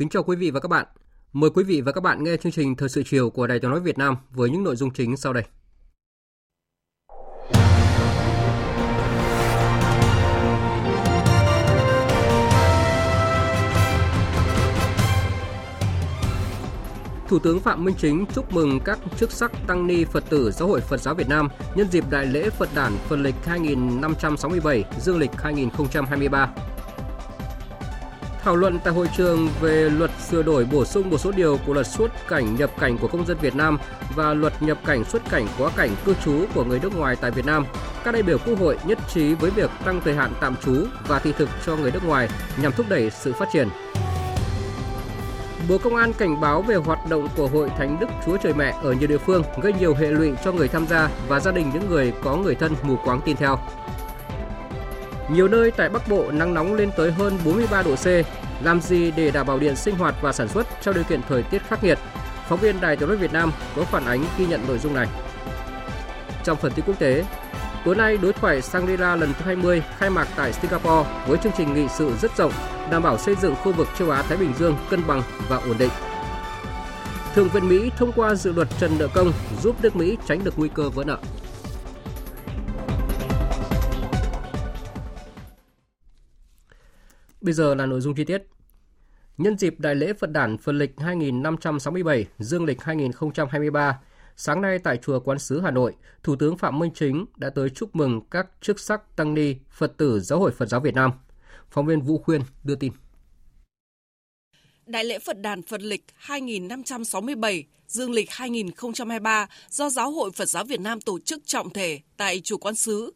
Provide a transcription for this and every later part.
Kính chào quý vị và các bạn. Mời quý vị và các bạn nghe chương trình Thời sự chiều của Đài Tiếng nói Việt Nam với những nội dung chính sau đây. Thủ tướng Phạm Minh Chính chúc mừng các chức sắc tăng ni Phật tử Giáo hội Phật giáo Việt Nam nhân dịp đại lễ Phật đản Phật lịch 2567, Dương lịch 2023. Thảo luận tại hội trường về luật sửa đổi bổ sung một số điều của luật xuất cảnh nhập cảnh của công dân Việt Nam và luật nhập cảnh xuất cảnh quá cảnh cư trú của người nước ngoài tại Việt Nam, các đại biểu Quốc hội nhất trí với việc tăng thời hạn tạm trú và thị thực cho người nước ngoài nhằm thúc đẩy sự phát triển. Bộ Công an cảnh báo về hoạt động của Hội Thánh Đức Chúa Trời Mẹ ở nhiều địa phương gây nhiều hệ lụy cho người tham gia và gia đình những người có người thân mù quáng tin theo. Nhiều nơi tại Bắc Bộ nắng nóng lên tới hơn 43 độ C. Làm gì để đảm bảo điện sinh hoạt và sản xuất trong điều kiện thời tiết khắc nghiệt? Phóng viên Đài Tiếng nói Việt Nam có phản ánh ghi nhận nội dung này. Trong phần tin quốc tế, tối nay đối thoại Shangri-La lần thứ 20 khai mạc tại Singapore với chương trình nghị sự rất rộng, đảm bảo xây dựng khu vực châu Á Thái Bình Dương cân bằng và ổn định. Thượng viện Mỹ thông qua dự luật trần nợ công giúp nước Mỹ tránh được nguy cơ vỡ nợ. Bây giờ là nội dung chi tiết. Nhân dịp Đại lễ Phật đản Phật lịch 2567, Dương lịch 2023, sáng nay tại Chùa Quán Sứ Hà Nội, Thủ tướng Phạm Minh Chính đã tới chúc mừng các chức sắc tăng ni Phật tử Giáo hội Phật giáo Việt Nam. Phóng viên Vũ Khuyên đưa tin. Đại lễ Phật đàn Phật lịch 2567, Dương lịch 2023 do Giáo hội Phật giáo Việt Nam tổ chức trọng thể tại Chùa Quán Sứ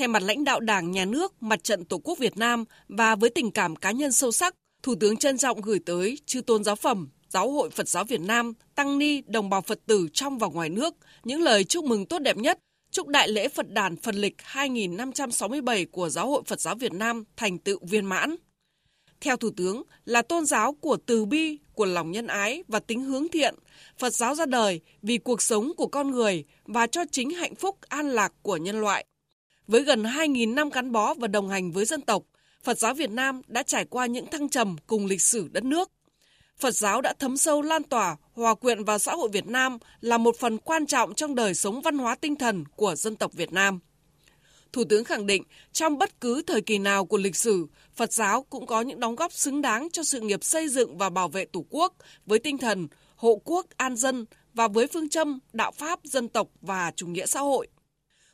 Thay mặt lãnh đạo Đảng, Nhà nước, Mặt trận Tổ quốc Việt Nam và với tình cảm cá nhân sâu sắc, Thủ tướng trân trọng gửi tới chư tôn giáo phẩm, Giáo hội Phật giáo Việt Nam, tăng ni, đồng bào Phật tử trong và ngoài nước những lời chúc mừng tốt đẹp nhất, chúc đại lễ Phật đàn Phật lịch 2567 của Giáo hội Phật giáo Việt Nam thành tựu viên mãn. Theo Thủ tướng, là tôn giáo của từ bi, của lòng nhân ái và tính hướng thiện, Phật giáo ra đời vì cuộc sống của con người và cho chính hạnh phúc an lạc của nhân loại. Với gần 2.000 năm gắn bó và đồng hành với dân tộc, Phật giáo Việt Nam đã trải qua những thăng trầm cùng lịch sử đất nước. Phật giáo đã thấm sâu lan tỏa, hòa quyện vào xã hội Việt Nam là một phần quan trọng trong đời sống văn hóa tinh thần của dân tộc Việt Nam. Thủ tướng khẳng định, trong bất cứ thời kỳ nào của lịch sử, Phật giáo cũng có những đóng góp xứng đáng cho sự nghiệp xây dựng và bảo vệ Tổ quốc với tinh thần hộ quốc an dân và với phương châm đạo pháp dân tộc và chủ nghĩa xã hội.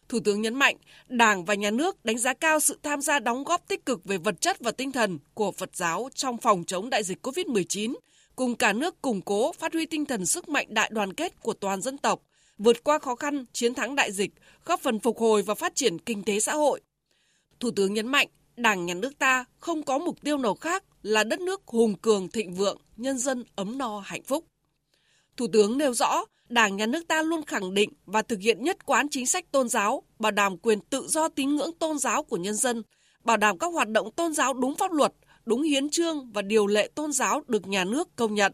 Thủ tướng nhấn mạnh, Đảng và Nhà nước đánh giá cao sự tham gia đóng góp tích cực về vật chất và tinh thần của Phật giáo trong phòng chống đại dịch COVID-19, cùng cả nước củng cố phát huy tinh thần sức mạnh đại đoàn kết của toàn dân tộc, vượt qua khó khăn, chiến thắng đại dịch, góp phần phục hồi và phát triển kinh tế xã hội. Thủ tướng nhấn mạnh, Đảng nhà nước ta không có mục tiêu nào khác là đất nước hùng cường thịnh vượng, nhân dân ấm no hạnh phúc. Thủ tướng nêu rõ, Đảng nhà nước ta luôn khẳng định và thực hiện nhất quán chính sách tôn giáo, bảo đảm quyền tự do tín ngưỡng tôn giáo của nhân dân, bảo đảm các hoạt động tôn giáo đúng pháp luật, đúng hiến trương và điều lệ tôn giáo được nhà nước công nhận.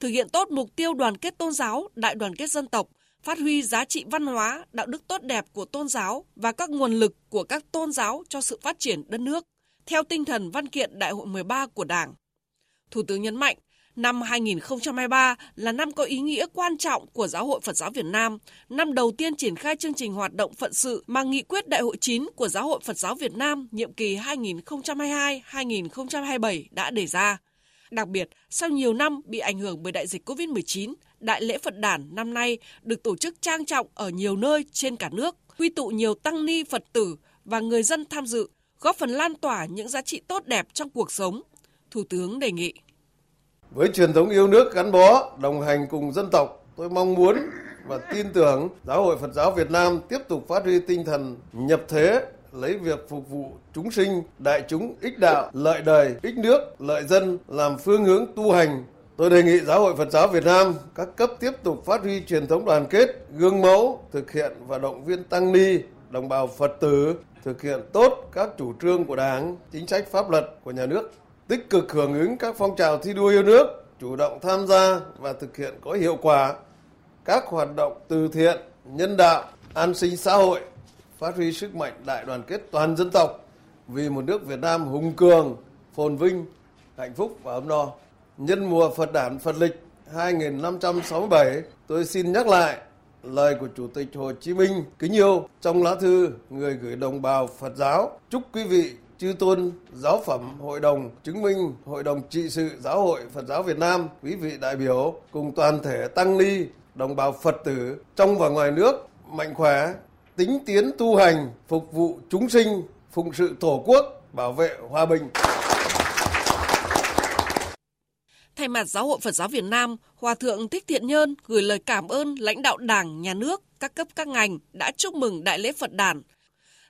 Thực hiện tốt mục tiêu đoàn kết tôn giáo, đại đoàn kết dân tộc, phát huy giá trị văn hóa, đạo đức tốt đẹp của tôn giáo và các nguồn lực của các tôn giáo cho sự phát triển đất nước, theo tinh thần văn kiện Đại hội 13 của Đảng. Thủ tướng nhấn mạnh, Năm 2023 là năm có ý nghĩa quan trọng của Giáo hội Phật giáo Việt Nam, năm đầu tiên triển khai chương trình hoạt động phận sự mà nghị quyết Đại hội 9 của Giáo hội Phật giáo Việt Nam nhiệm kỳ 2022-2027 đã đề ra. Đặc biệt, sau nhiều năm bị ảnh hưởng bởi đại dịch COVID-19, Đại lễ Phật đản năm nay được tổ chức trang trọng ở nhiều nơi trên cả nước, quy tụ nhiều tăng ni Phật tử và người dân tham dự, góp phần lan tỏa những giá trị tốt đẹp trong cuộc sống. Thủ tướng đề nghị. Với truyền thống yêu nước gắn bó, đồng hành cùng dân tộc, tôi mong muốn và tin tưởng Giáo hội Phật giáo Việt Nam tiếp tục phát huy tinh thần nhập thế, lấy việc phục vụ chúng sinh, đại chúng ích đạo, lợi đời, ích nước, lợi dân làm phương hướng tu hành. Tôi đề nghị Giáo hội Phật giáo Việt Nam các cấp tiếp tục phát huy truyền thống đoàn kết, gương mẫu, thực hiện và động viên tăng ni, đồng bào Phật tử thực hiện tốt các chủ trương của Đảng, chính sách pháp luật của nhà nước, tích cực hưởng ứng các phong trào thi đua yêu nước, chủ động tham gia và thực hiện có hiệu quả các hoạt động từ thiện, nhân đạo, an sinh xã hội, phát huy sức mạnh đại đoàn kết toàn dân tộc vì một nước Việt Nam hùng cường, phồn vinh, hạnh phúc và ấm no. Nhân mùa Phật đản Phật lịch 2567, tôi xin nhắc lại lời của Chủ tịch Hồ Chí Minh kính yêu trong lá thư người gửi đồng bào Phật giáo chúc quý vị chư tôn giáo phẩm hội đồng chứng minh hội đồng trị sự giáo hội Phật giáo Việt Nam quý vị đại biểu cùng toàn thể tăng ni đồng bào Phật tử trong và ngoài nước mạnh khỏe tính tiến tu hành phục vụ chúng sinh phụng sự tổ quốc bảo vệ hòa bình Thay mặt Giáo hội Phật giáo Việt Nam, Hòa thượng Thích Thiện Nhơn gửi lời cảm ơn lãnh đạo Đảng, Nhà nước, các cấp các ngành đã chúc mừng Đại lễ Phật đản.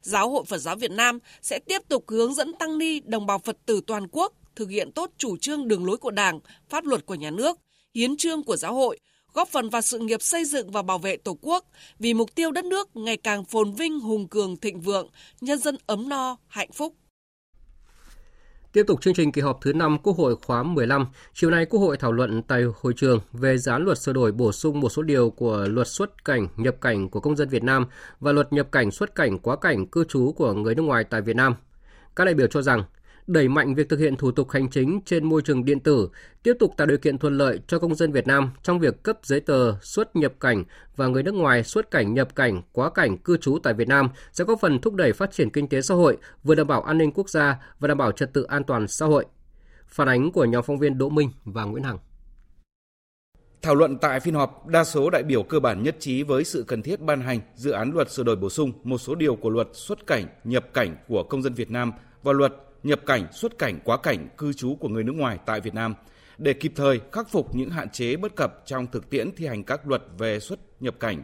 Giáo hội Phật giáo Việt Nam sẽ tiếp tục hướng dẫn tăng ni đồng bào Phật tử toàn quốc thực hiện tốt chủ trương đường lối của Đảng, pháp luật của nhà nước, hiến trương của giáo hội, góp phần vào sự nghiệp xây dựng và bảo vệ Tổ quốc vì mục tiêu đất nước ngày càng phồn vinh, hùng cường, thịnh vượng, nhân dân ấm no, hạnh phúc. Tiếp tục chương trình kỳ họp thứ 5 Quốc hội khóa 15, chiều nay Quốc hội thảo luận tại hội trường về dự án luật sửa đổi bổ sung một số điều của luật xuất cảnh, nhập cảnh của công dân Việt Nam và luật nhập cảnh xuất cảnh quá cảnh cư trú của người nước ngoài tại Việt Nam. Các đại biểu cho rằng đẩy mạnh việc thực hiện thủ tục hành chính trên môi trường điện tử, tiếp tục tạo điều kiện thuận lợi cho công dân Việt Nam trong việc cấp giấy tờ xuất nhập cảnh và người nước ngoài xuất cảnh nhập cảnh, quá cảnh cư trú tại Việt Nam sẽ góp phần thúc đẩy phát triển kinh tế xã hội, vừa đảm bảo an ninh quốc gia và đảm bảo trật tự an toàn xã hội. Phản ánh của nhóm phóng viên Đỗ Minh và Nguyễn Hằng. Thảo luận tại phiên họp, đa số đại biểu cơ bản nhất trí với sự cần thiết ban hành dự án luật sửa đổi bổ sung một số điều của luật xuất cảnh, nhập cảnh của công dân Việt Nam và luật nhập cảnh, xuất cảnh, quá cảnh, cư trú của người nước ngoài tại Việt Nam để kịp thời khắc phục những hạn chế bất cập trong thực tiễn thi hành các luật về xuất nhập cảnh.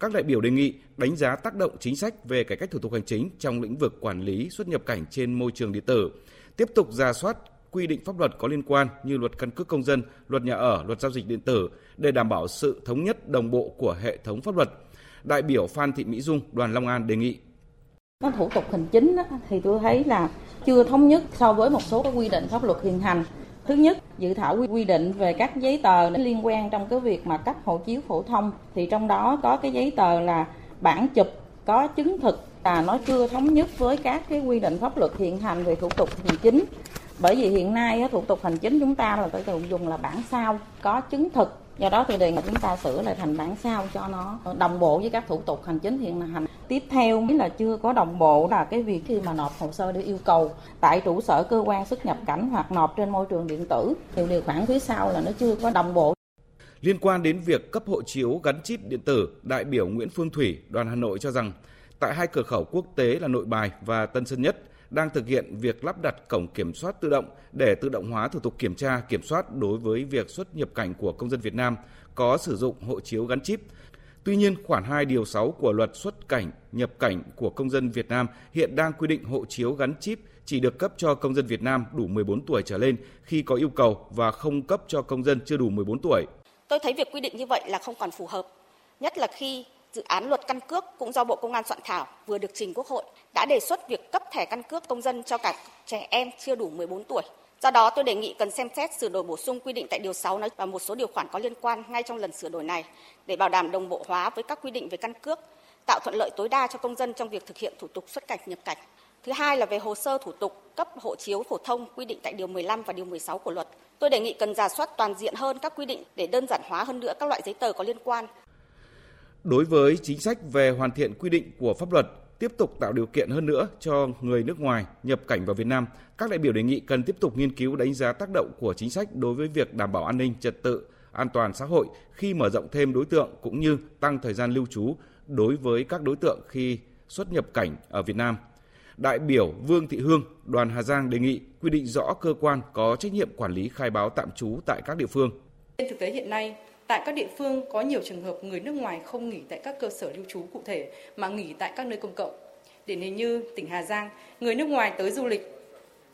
Các đại biểu đề nghị đánh giá tác động chính sách về cải cách thủ tục hành chính trong lĩnh vực quản lý xuất nhập cảnh trên môi trường điện tử, tiếp tục ra soát quy định pháp luật có liên quan như luật căn cước công dân, luật nhà ở, luật giao dịch điện tử để đảm bảo sự thống nhất đồng bộ của hệ thống pháp luật. Đại biểu Phan Thị Mỹ Dung, đoàn Long An đề nghị cái thủ tục hành chính đó, thì tôi thấy là chưa thống nhất so với một số các quy định pháp luật hiện hành. Thứ nhất, dự thảo quy định về các giấy tờ liên quan trong cái việc mà cấp hộ chiếu phổ thông thì trong đó có cái giấy tờ là bản chụp có chứng thực là nó chưa thống nhất với các cái quy định pháp luật hiện hành về thủ tục hành chính. Bởi vì hiện nay thủ tục hành chính chúng ta là phải dùng là bản sao có chứng thực do đó tôi đề nghị chúng ta sửa lại thành bản sao cho nó đồng bộ với các thủ tục hành chính hiện hành tiếp theo là chưa có đồng bộ là cái việc khi mà nộp hồ sơ để yêu cầu tại trụ sở cơ quan xuất nhập cảnh hoặc nộp trên môi trường điện tử. Thì điều khoản phía sau là nó chưa có đồng bộ. Liên quan đến việc cấp hộ chiếu gắn chip điện tử, đại biểu Nguyễn Phương Thủy, đoàn Hà Nội cho rằng tại hai cửa khẩu quốc tế là Nội Bài và Tân Sơn Nhất đang thực hiện việc lắp đặt cổng kiểm soát tự động để tự động hóa thủ tục kiểm tra, kiểm soát đối với việc xuất nhập cảnh của công dân Việt Nam có sử dụng hộ chiếu gắn chip. Tuy nhiên, khoản 2 điều 6 của luật xuất cảnh, nhập cảnh của công dân Việt Nam hiện đang quy định hộ chiếu gắn chip chỉ được cấp cho công dân Việt Nam đủ 14 tuổi trở lên khi có yêu cầu và không cấp cho công dân chưa đủ 14 tuổi. Tôi thấy việc quy định như vậy là không còn phù hợp, nhất là khi dự án luật căn cước cũng do Bộ Công an soạn thảo vừa được trình Quốc hội đã đề xuất việc cấp thẻ căn cước công dân cho cả trẻ em chưa đủ 14 tuổi. Do đó, tôi đề nghị cần xem xét sửa đổi bổ sung quy định tại Điều 6 nói và một số điều khoản có liên quan ngay trong lần sửa đổi này để bảo đảm đồng bộ hóa với các quy định về căn cước, tạo thuận lợi tối đa cho công dân trong việc thực hiện thủ tục xuất cảnh nhập cảnh. Thứ hai là về hồ sơ thủ tục cấp hộ chiếu phổ thông quy định tại Điều 15 và Điều 16 của luật. Tôi đề nghị cần giả soát toàn diện hơn các quy định để đơn giản hóa hơn nữa các loại giấy tờ có liên quan, Đối với chính sách về hoàn thiện quy định của pháp luật, tiếp tục tạo điều kiện hơn nữa cho người nước ngoài nhập cảnh vào Việt Nam, các đại biểu đề nghị cần tiếp tục nghiên cứu đánh giá tác động của chính sách đối với việc đảm bảo an ninh trật tự, an toàn xã hội khi mở rộng thêm đối tượng cũng như tăng thời gian lưu trú đối với các đối tượng khi xuất nhập cảnh ở Việt Nam. Đại biểu Vương Thị Hương, đoàn Hà Giang đề nghị quy định rõ cơ quan có trách nhiệm quản lý khai báo tạm trú tại các địa phương. Trên thực tế hiện nay, tại các địa phương có nhiều trường hợp người nước ngoài không nghỉ tại các cơ sở lưu trú cụ thể mà nghỉ tại các nơi công cộng. Điển hình như tỉnh Hà Giang, người nước ngoài tới du lịch,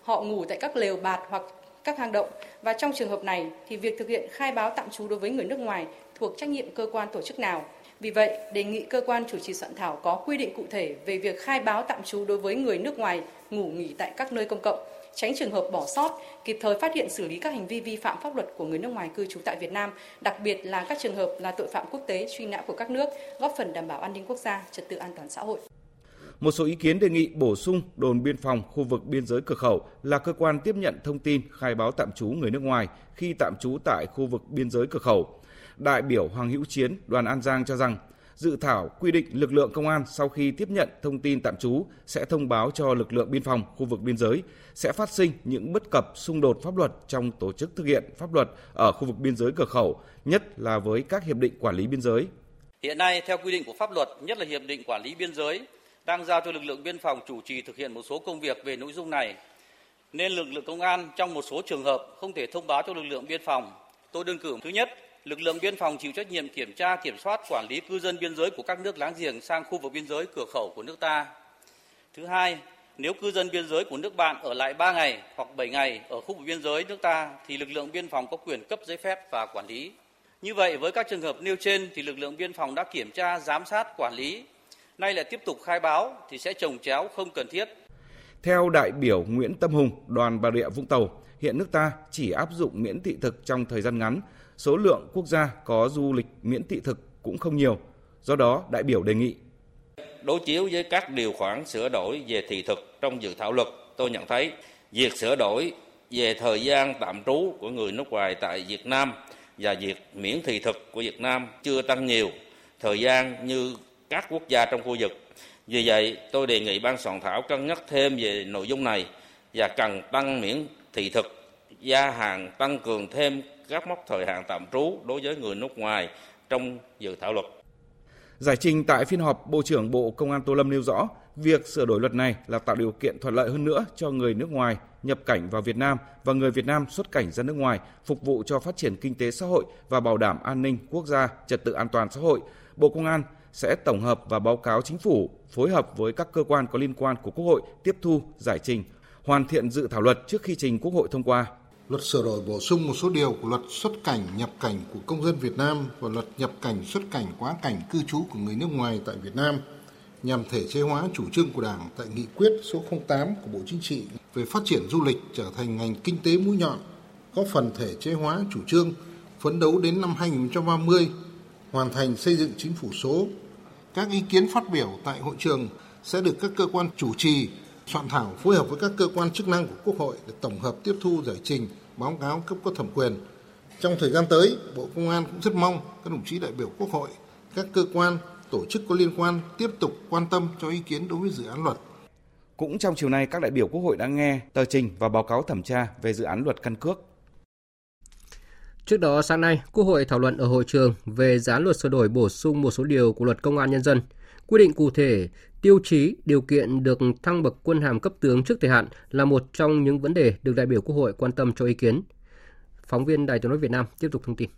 họ ngủ tại các lều bạt hoặc các hang động và trong trường hợp này thì việc thực hiện khai báo tạm trú đối với người nước ngoài thuộc trách nhiệm cơ quan tổ chức nào. Vì vậy, đề nghị cơ quan chủ trì soạn thảo có quy định cụ thể về việc khai báo tạm trú đối với người nước ngoài ngủ nghỉ tại các nơi công cộng, tránh trường hợp bỏ sót, kịp thời phát hiện xử lý các hành vi vi phạm pháp luật của người nước ngoài cư trú tại Việt Nam, đặc biệt là các trường hợp là tội phạm quốc tế truy nã của các nước, góp phần đảm bảo an ninh quốc gia, trật tự an toàn xã hội. Một số ý kiến đề nghị bổ sung đồn biên phòng khu vực biên giới cửa khẩu là cơ quan tiếp nhận thông tin khai báo tạm trú người nước ngoài khi tạm trú tại khu vực biên giới cửa khẩu. Đại biểu Hoàng Hữu Chiến, đoàn An Giang cho rằng dự thảo quy định lực lượng công an sau khi tiếp nhận thông tin tạm trú sẽ thông báo cho lực lượng biên phòng khu vực biên giới sẽ phát sinh những bất cập xung đột pháp luật trong tổ chức thực hiện pháp luật ở khu vực biên giới cửa khẩu, nhất là với các hiệp định quản lý biên giới. Hiện nay theo quy định của pháp luật, nhất là hiệp định quản lý biên giới đang giao cho lực lượng biên phòng chủ trì thực hiện một số công việc về nội dung này, nên lực lượng công an trong một số trường hợp không thể thông báo cho lực lượng biên phòng. Tôi đơn cử thứ nhất, lực lượng biên phòng chịu trách nhiệm kiểm tra, kiểm soát, quản lý cư dân biên giới của các nước láng giềng sang khu vực biên giới cửa khẩu của nước ta. Thứ hai, nếu cư dân biên giới của nước bạn ở lại 3 ngày hoặc 7 ngày ở khu vực biên giới nước ta thì lực lượng biên phòng có quyền cấp giấy phép và quản lý. Như vậy với các trường hợp nêu trên thì lực lượng biên phòng đã kiểm tra, giám sát, quản lý nay lại tiếp tục khai báo thì sẽ trồng chéo không cần thiết. Theo đại biểu Nguyễn Tâm Hùng, đoàn Bà Rịa Vũng Tàu, hiện nước ta chỉ áp dụng miễn thị thực trong thời gian ngắn, số lượng quốc gia có du lịch miễn thị thực cũng không nhiều. Do đó, đại biểu đề nghị đối chiếu với các điều khoản sửa đổi về thị thực trong dự thảo luật, tôi nhận thấy việc sửa đổi về thời gian tạm trú của người nước ngoài tại Việt Nam và việc miễn thị thực của Việt Nam chưa tăng nhiều thời gian như các quốc gia trong khu vực. Vì vậy, tôi đề nghị ban soạn thảo cân nhắc thêm về nội dung này và cần tăng miễn thị thực, gia hạn tăng cường thêm các mốc thời hạn tạm trú đối với người nước ngoài trong dự thảo luật. Giải trình tại phiên họp, Bộ trưởng Bộ Công an Tô Lâm nêu rõ, việc sửa đổi luật này là tạo điều kiện thuận lợi hơn nữa cho người nước ngoài nhập cảnh vào Việt Nam và người Việt Nam xuất cảnh ra nước ngoài, phục vụ cho phát triển kinh tế xã hội và bảo đảm an ninh quốc gia, trật tự an toàn xã hội. Bộ Công an sẽ tổng hợp và báo cáo chính phủ, phối hợp với các cơ quan có liên quan của Quốc hội tiếp thu, giải trình, hoàn thiện dự thảo luật trước khi trình Quốc hội thông qua. Luật sửa đổi bổ sung một số điều của luật xuất cảnh nhập cảnh của công dân Việt Nam và luật nhập cảnh xuất cảnh quá cảnh cư trú của người nước ngoài tại Việt Nam nhằm thể chế hóa chủ trương của Đảng tại nghị quyết số 08 của Bộ Chính trị về phát triển du lịch trở thành ngành kinh tế mũi nhọn, góp phần thể chế hóa chủ trương phấn đấu đến năm 2030 hoàn thành xây dựng chính phủ số. Các ý kiến phát biểu tại hội trường sẽ được các cơ quan chủ trì soạn thảo phối hợp với các cơ quan chức năng của Quốc hội để tổng hợp tiếp thu giải trình báo cáo cấp có thẩm quyền. Trong thời gian tới, Bộ Công an cũng rất mong các đồng chí đại biểu Quốc hội, các cơ quan, tổ chức có liên quan tiếp tục quan tâm cho ý kiến đối với dự án luật. Cũng trong chiều nay, các đại biểu Quốc hội đã nghe tờ trình và báo cáo thẩm tra về dự án luật căn cước Trước đó sáng nay, Quốc hội thảo luận ở hội trường về giá luật sửa đổi bổ sung một số điều của luật công an nhân dân, quy định cụ thể tiêu chí điều kiện được thăng bậc quân hàm cấp tướng trước thời hạn là một trong những vấn đề được đại biểu Quốc hội quan tâm cho ý kiến. Phóng viên Đài tiếng nói Việt Nam tiếp tục thông tin.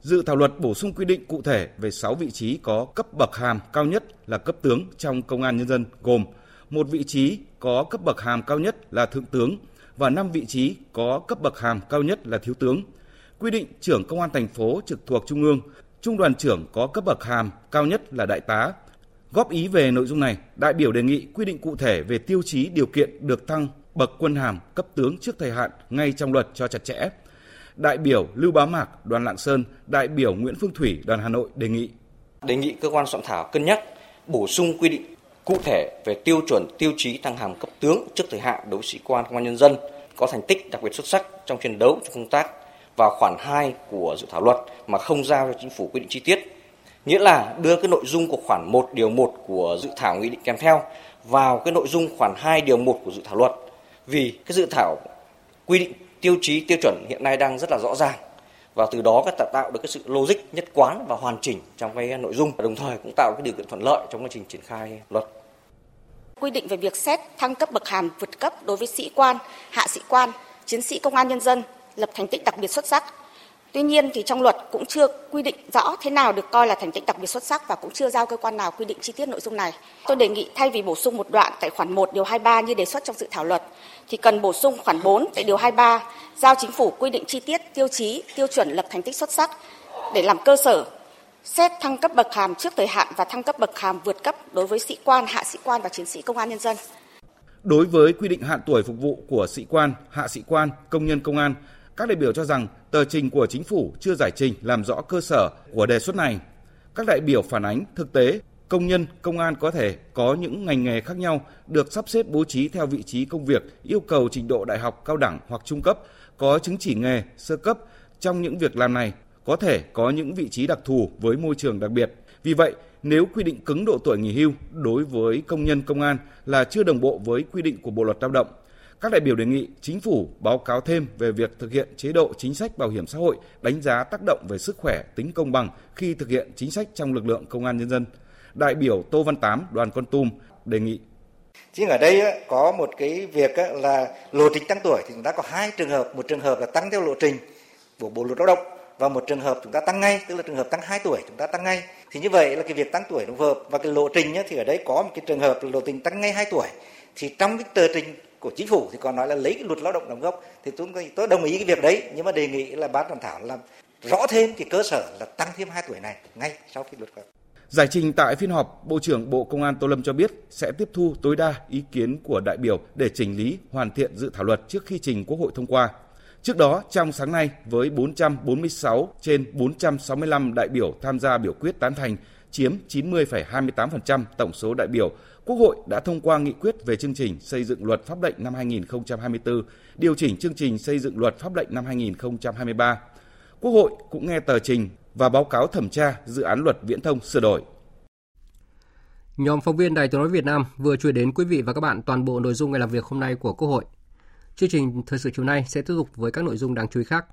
Dự thảo luật bổ sung quy định cụ thể về 6 vị trí có cấp bậc hàm cao nhất là cấp tướng trong công an nhân dân gồm một vị trí có cấp bậc hàm cao nhất là thượng tướng và 5 vị trí có cấp bậc hàm cao nhất là thiếu tướng. Quy định trưởng công an thành phố trực thuộc trung ương, trung đoàn trưởng có cấp bậc hàm cao nhất là đại tá. Góp ý về nội dung này, đại biểu đề nghị quy định cụ thể về tiêu chí điều kiện được thăng bậc quân hàm cấp tướng trước thời hạn ngay trong luật cho chặt chẽ. Đại biểu Lưu Bá Mạc, đoàn Lạng Sơn, đại biểu Nguyễn Phương Thủy, đoàn Hà Nội đề nghị đề nghị cơ quan soạn thảo cân nhắc bổ sung quy định cụ thể về tiêu chuẩn tiêu chí thăng hàm cấp tướng trước thời hạn đối với sĩ quan công an nhân dân có thành tích đặc biệt xuất sắc trong chiến đấu trong công tác vào khoản 2 của dự thảo luật mà không giao cho chính phủ quy định chi tiết. Nghĩa là đưa cái nội dung của khoản 1 điều 1 của dự thảo nghị định kèm theo vào cái nội dung khoản 2 điều 1 của dự thảo luật. Vì cái dự thảo quy định tiêu chí tiêu chuẩn hiện nay đang rất là rõ ràng và từ đó các tạo được cái sự logic nhất quán và hoàn chỉnh trong cái nội dung đồng thời cũng tạo cái điều kiện thuận lợi trong quá trình triển khai luật quy định về việc xét thăng cấp bậc hàm vượt cấp đối với sĩ quan, hạ sĩ quan, chiến sĩ công an nhân dân lập thành tích đặc biệt xuất sắc. Tuy nhiên thì trong luật cũng chưa quy định rõ thế nào được coi là thành tích đặc biệt xuất sắc và cũng chưa giao cơ quan nào quy định chi tiết nội dung này. Tôi đề nghị thay vì bổ sung một đoạn tại khoản 1 điều 23 như đề xuất trong dự thảo luật thì cần bổ sung khoản 4 tại điều 23 giao chính phủ quy định chi tiết tiêu chí, tiêu chuẩn lập thành tích xuất sắc để làm cơ sở xét thăng cấp bậc hàm trước thời hạn và thăng cấp bậc hàm vượt cấp đối với sĩ quan, hạ sĩ quan và chiến sĩ công an nhân dân. Đối với quy định hạn tuổi phục vụ của sĩ quan, hạ sĩ quan, công nhân công an, các đại biểu cho rằng tờ trình của chính phủ chưa giải trình làm rõ cơ sở của đề xuất này. Các đại biểu phản ánh thực tế công nhân, công an có thể có những ngành nghề khác nhau được sắp xếp bố trí theo vị trí công việc, yêu cầu trình độ đại học, cao đẳng hoặc trung cấp, có chứng chỉ nghề, sơ cấp. Trong những việc làm này, có thể có những vị trí đặc thù với môi trường đặc biệt. Vì vậy, nếu quy định cứng độ tuổi nghỉ hưu đối với công nhân công an là chưa đồng bộ với quy định của Bộ luật Lao động, các đại biểu đề nghị chính phủ báo cáo thêm về việc thực hiện chế độ chính sách bảo hiểm xã hội, đánh giá tác động về sức khỏe, tính công bằng khi thực hiện chính sách trong lực lượng công an nhân dân. Đại biểu Tô Văn Tám, đoàn Con Tum đề nghị Chính ở đây có một cái việc là lộ trình tăng tuổi thì chúng ta có hai trường hợp, một trường hợp là tăng theo lộ trình của Bộ luật Lao động và một trường hợp chúng ta tăng ngay, tức là trường hợp tăng 2 tuổi chúng ta tăng ngay. Thì như vậy là cái việc tăng tuổi nó phù hợp và cái lộ trình thì ở đây có một cái trường hợp là lộ trình tăng ngay 2 tuổi. Thì trong cái tờ trình của chính phủ thì còn nói là lấy cái luật lao động đóng gốc thì tôi tôi đồng ý cái việc đấy nhưng mà đề nghị là ban soạn thảo làm rõ thêm cái cơ sở là tăng thêm 2 tuổi này ngay sau khi luật có Giải trình tại phiên họp, Bộ trưởng Bộ Công an Tô Lâm cho biết sẽ tiếp thu tối đa ý kiến của đại biểu để chỉnh lý, hoàn thiện dự thảo luật trước khi trình Quốc hội thông qua. Trước đó, trong sáng nay, với 446 trên 465 đại biểu tham gia biểu quyết tán thành, chiếm 90,28% tổng số đại biểu, Quốc hội đã thông qua nghị quyết về chương trình xây dựng luật pháp lệnh năm 2024, điều chỉnh chương trình xây dựng luật pháp lệnh năm 2023. Quốc hội cũng nghe tờ trình và báo cáo thẩm tra dự án luật viễn thông sửa đổi. Nhóm phóng viên Đài Tiếng nói Việt Nam vừa chuyển đến quý vị và các bạn toàn bộ nội dung ngày làm việc hôm nay của Quốc hội. Chương trình thời sự chiều nay sẽ tiếp tục với các nội dung đáng chú ý khác.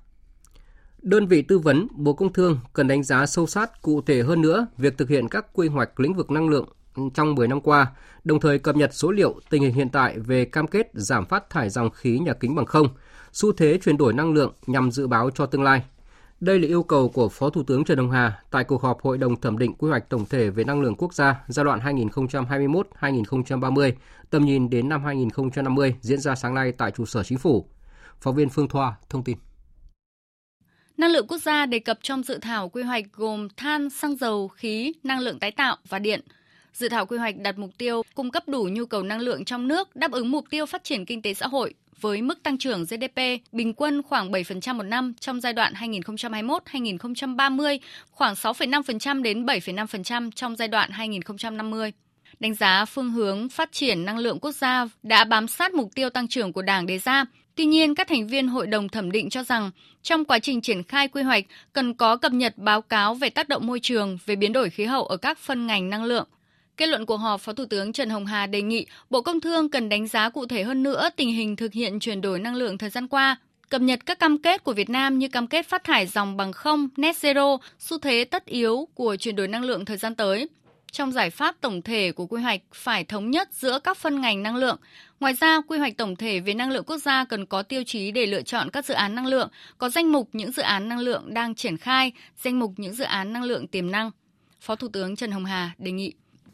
Đơn vị tư vấn Bộ Công Thương cần đánh giá sâu sát cụ thể hơn nữa việc thực hiện các quy hoạch lĩnh vực năng lượng trong 10 năm qua, đồng thời cập nhật số liệu tình hình hiện tại về cam kết giảm phát thải dòng khí nhà kính bằng không, xu thế chuyển đổi năng lượng nhằm dự báo cho tương lai. Đây là yêu cầu của Phó Thủ tướng Trần Hồng Hà tại cuộc họp Hội đồng thẩm định quy hoạch tổng thể về năng lượng quốc gia giai đoạn 2021-2030, tầm nhìn đến năm 2050 diễn ra sáng nay tại trụ sở chính phủ. Phóng viên Phương Thoa thông tin. Năng lượng quốc gia đề cập trong dự thảo quy hoạch gồm than, xăng dầu, khí, năng lượng tái tạo và điện. Dự thảo quy hoạch đặt mục tiêu cung cấp đủ nhu cầu năng lượng trong nước đáp ứng mục tiêu phát triển kinh tế xã hội với mức tăng trưởng GDP bình quân khoảng 7% một năm trong giai đoạn 2021-2030, khoảng 6,5% đến 7,5% trong giai đoạn 2050. Đánh giá phương hướng phát triển năng lượng quốc gia đã bám sát mục tiêu tăng trưởng của Đảng đề ra. Tuy nhiên, các thành viên hội đồng thẩm định cho rằng trong quá trình triển khai quy hoạch cần có cập nhật báo cáo về tác động môi trường, về biến đổi khí hậu ở các phân ngành năng lượng, Kết luận cuộc họp, Phó Thủ tướng Trần Hồng Hà đề nghị Bộ Công Thương cần đánh giá cụ thể hơn nữa tình hình thực hiện chuyển đổi năng lượng thời gian qua, cập nhật các cam kết của Việt Nam như cam kết phát thải dòng bằng không, net zero, xu thế tất yếu của chuyển đổi năng lượng thời gian tới. Trong giải pháp tổng thể của quy hoạch phải thống nhất giữa các phân ngành năng lượng. Ngoài ra, quy hoạch tổng thể về năng lượng quốc gia cần có tiêu chí để lựa chọn các dự án năng lượng, có danh mục những dự án năng lượng đang triển khai, danh mục những dự án năng lượng tiềm năng. Phó Thủ tướng Trần Hồng Hà đề nghị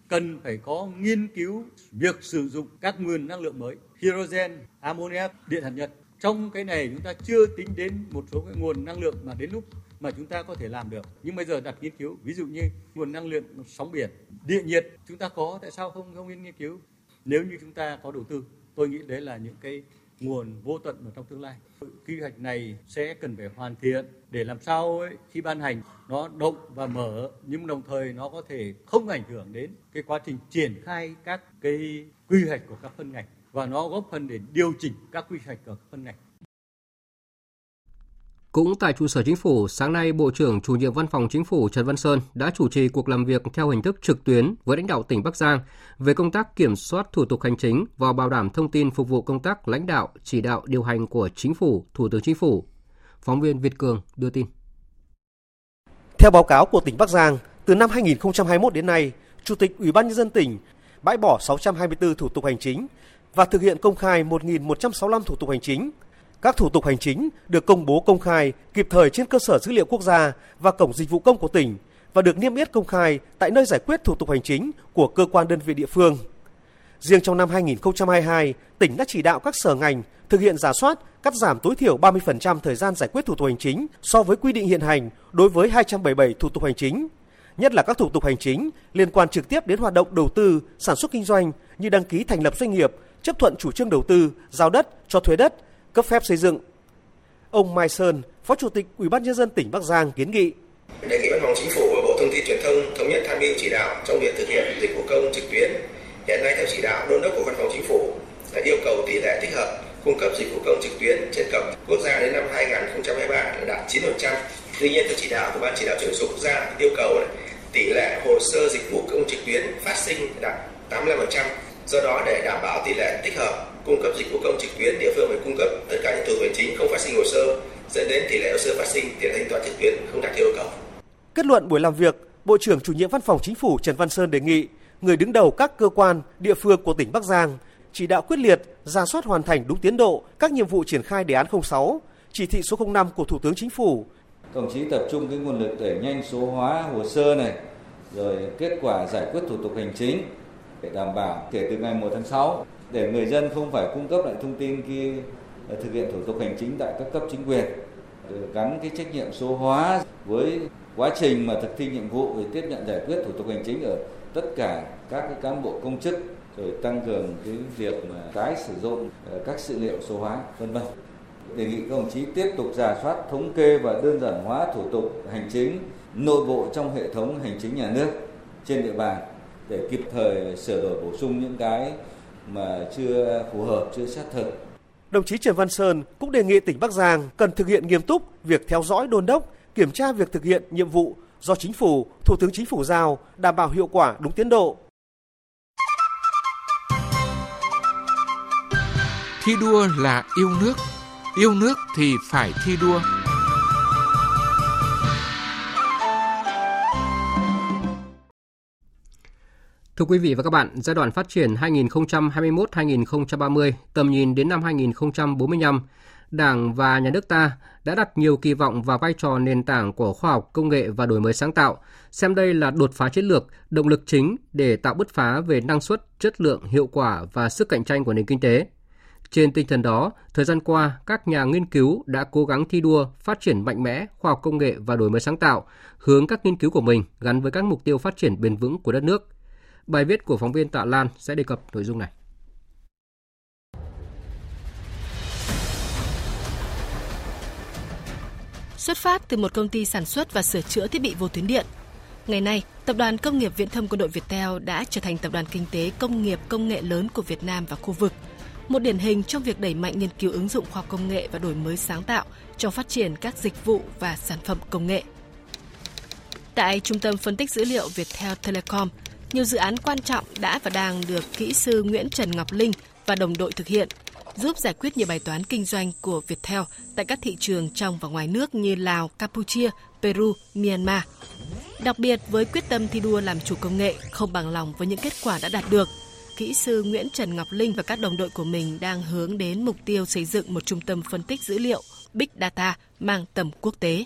cần phải có nghiên cứu việc sử dụng các nguồn năng lượng mới, hydrogen, ammonia, điện hạt nhân. Trong cái này chúng ta chưa tính đến một số cái nguồn năng lượng mà đến lúc mà chúng ta có thể làm được. Nhưng bây giờ đặt nghiên cứu, ví dụ như nguồn năng lượng sóng biển, địa nhiệt chúng ta có, tại sao không không nghiên cứu? Nếu như chúng ta có đầu tư, tôi nghĩ đấy là những cái nguồn vô tận ở trong tương lai. Quy hoạch này sẽ cần phải hoàn thiện để làm sao ấy, khi ban hành nó động và mở nhưng đồng thời nó có thể không ảnh hưởng đến cái quá trình triển khai các cái quy hoạch của các phân ngành và nó góp phần để điều chỉnh các quy hoạch của các phân ngành. Cũng tại trụ sở chính phủ, sáng nay Bộ trưởng chủ nhiệm Văn phòng Chính phủ Trần Văn Sơn đã chủ trì cuộc làm việc theo hình thức trực tuyến với lãnh đạo tỉnh Bắc Giang về công tác kiểm soát thủ tục hành chính và bảo đảm thông tin phục vụ công tác lãnh đạo, chỉ đạo điều hành của Chính phủ, Thủ tướng Chính phủ. Phóng viên Việt Cường đưa tin. Theo báo cáo của tỉnh Bắc Giang, từ năm 2021 đến nay, Chủ tịch Ủy ban nhân dân tỉnh bãi bỏ 624 thủ tục hành chính và thực hiện công khai 1.165 thủ tục hành chính. Các thủ tục hành chính được công bố công khai kịp thời trên cơ sở dữ liệu quốc gia và cổng dịch vụ công của tỉnh và được niêm yết công khai tại nơi giải quyết thủ tục hành chính của cơ quan đơn vị địa phương. Riêng trong năm 2022, tỉnh đã chỉ đạo các sở ngành thực hiện giả soát, cắt giảm tối thiểu 30% thời gian giải quyết thủ tục hành chính so với quy định hiện hành đối với 277 thủ tục hành chính, nhất là các thủ tục hành chính liên quan trực tiếp đến hoạt động đầu tư, sản xuất kinh doanh như đăng ký thành lập doanh nghiệp, chấp thuận chủ trương đầu tư, giao đất, cho thuê đất, cấp phép xây dựng. Ông Mai Sơn, Phó Chủ tịch Ủy ban nhân dân tỉnh Bắc Giang kiến nghị đề nghị văn phòng chính phủ và bộ thông tin truyền thông thống nhất tham mưu chỉ đạo trong việc thực hiện dịch vụ công trực tuyến hiện nay theo chỉ đạo đôn đốc của văn phòng chính phủ là yêu cầu tỷ lệ tích hợp cung cấp dịch vụ công trực tuyến trên cổng quốc gia đến năm 2023 là đạt 9%. Tuy nhiên theo chỉ đạo của ban chỉ đạo chuyển số quốc gia yêu cầu là tỷ lệ hồ sơ dịch vụ công trực tuyến phát sinh đạt 85%. Do đó để đảm bảo tỷ lệ tích hợp cung cấp dịch vụ công trực tuyến địa phương phải cung cấp tất cả những thủ tục hành chính không phát sinh hồ sơ dẫn đến tỷ lệ hồ sơ phát sinh lệ thanh toán trực tuyến không đạt yêu cầu. Kết luận buổi làm việc, Bộ trưởng chủ nhiệm Văn phòng Chính phủ Trần Văn Sơn đề nghị người đứng đầu các cơ quan, địa phương của tỉnh Bắc Giang chỉ đạo quyết liệt, ra soát hoàn thành đúng tiến độ các nhiệm vụ triển khai đề án 06, chỉ thị số 05 của Thủ tướng Chính phủ. Đồng chí tập trung cái nguồn lực đẩy nhanh số hóa hồ sơ này, rồi kết quả giải quyết thủ tục hành chính để đảm bảo kể từ ngày 1 tháng 6 để người dân không phải cung cấp lại thông tin khi ờ, thực hiện thủ tục hành chính tại các cấp chính quyền. Gắn cái trách nhiệm số hóa với quá trình mà thực thi nhiệm vụ về tiếp nhận giải quyết thủ tục hành chính ở tất cả các cái cán bộ công chức, rồi tăng cường cái việc mà tái sử dụng ờ, các dữ liệu số hóa, vân vân. Đề nghị các đồng chí tiếp tục giả soát, thống kê và đơn giản hóa thủ tục hành chính, nội bộ trong hệ thống hành chính nhà nước trên địa bàn để kịp thời sửa đổi bổ sung những cái mà chưa phù hợp, chưa sát thực. Đồng chí Trần Văn Sơn cũng đề nghị tỉnh Bắc Giang cần thực hiện nghiêm túc việc theo dõi đôn đốc, kiểm tra việc thực hiện nhiệm vụ do chính phủ, Thủ tướng Chính phủ giao đảm bảo hiệu quả đúng tiến độ. Thi đua là yêu nước, yêu nước thì phải thi đua. Thưa quý vị và các bạn, giai đoạn phát triển 2021-2030, tầm nhìn đến năm 2045, Đảng và Nhà nước ta đã đặt nhiều kỳ vọng vào vai trò nền tảng của khoa học, công nghệ và đổi mới sáng tạo, xem đây là đột phá chiến lược, động lực chính để tạo bứt phá về năng suất, chất lượng, hiệu quả và sức cạnh tranh của nền kinh tế. Trên tinh thần đó, thời gian qua, các nhà nghiên cứu đã cố gắng thi đua, phát triển mạnh mẽ khoa học công nghệ và đổi mới sáng tạo, hướng các nghiên cứu của mình gắn với các mục tiêu phát triển bền vững của đất nước. Bài viết của phóng viên Tạ Lan sẽ đề cập nội dung này. Xuất phát từ một công ty sản xuất và sửa chữa thiết bị vô tuyến điện, ngày nay, Tập đoàn Công nghiệp Viễn thông Quân đội Viettel đã trở thành tập đoàn kinh tế công nghiệp công nghệ lớn của Việt Nam và khu vực, một điển hình trong việc đẩy mạnh nghiên cứu ứng dụng khoa học công nghệ và đổi mới sáng tạo trong phát triển các dịch vụ và sản phẩm công nghệ. Tại Trung tâm Phân tích Dữ liệu Viettel Telecom, nhiều dự án quan trọng đã và đang được kỹ sư Nguyễn Trần Ngọc Linh và đồng đội thực hiện, giúp giải quyết nhiều bài toán kinh doanh của Viettel tại các thị trường trong và ngoài nước như Lào, Campuchia, Peru, Myanmar. Đặc biệt với quyết tâm thi đua làm chủ công nghệ, không bằng lòng với những kết quả đã đạt được, kỹ sư Nguyễn Trần Ngọc Linh và các đồng đội của mình đang hướng đến mục tiêu xây dựng một trung tâm phân tích dữ liệu Big Data mang tầm quốc tế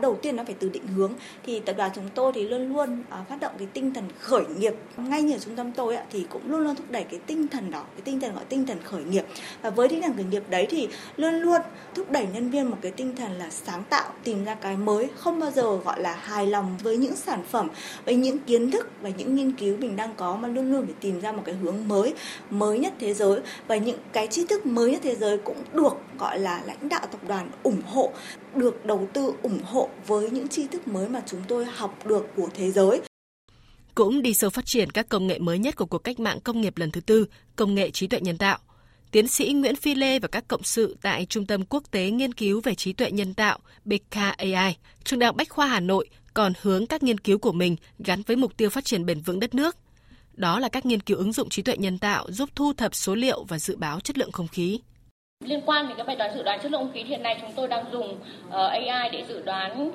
đầu tiên nó phải từ định hướng. Thì tập đoàn chúng tôi thì luôn luôn uh, phát động cái tinh thần khởi nghiệp. Ngay như ở trung tâm tôi ạ, thì cũng luôn luôn thúc đẩy cái tinh thần đó cái tinh thần gọi tinh thần khởi nghiệp. Và với tinh thần khởi nghiệp đấy thì luôn luôn thúc đẩy nhân viên một cái tinh thần là sáng tạo tìm ra cái mới không bao giờ gọi là hài lòng với những sản phẩm với những kiến thức và những nghiên cứu mình đang có mà luôn luôn phải tìm ra một cái hướng mới mới nhất thế giới. Và những cái tri thức mới nhất thế giới cũng được gọi là lãnh đạo tập đoàn ủng hộ được đầu tư ủng hộ với những tri thức mới mà chúng tôi học được của thế giới. Cũng đi sâu phát triển các công nghệ mới nhất của cuộc cách mạng công nghiệp lần thứ tư, công nghệ trí tuệ nhân tạo. Tiến sĩ Nguyễn Phi Lê và các cộng sự tại Trung tâm Quốc tế Nghiên cứu về trí tuệ nhân tạo BKAI, Trường Đại học Bách khoa Hà Nội còn hướng các nghiên cứu của mình gắn với mục tiêu phát triển bền vững đất nước. Đó là các nghiên cứu ứng dụng trí tuệ nhân tạo giúp thu thập số liệu và dự báo chất lượng không khí. Liên quan đến cái bài toán dự đoán chất lượng không khí hiện nay chúng tôi đang dùng ờ, uh, AI để dự đoán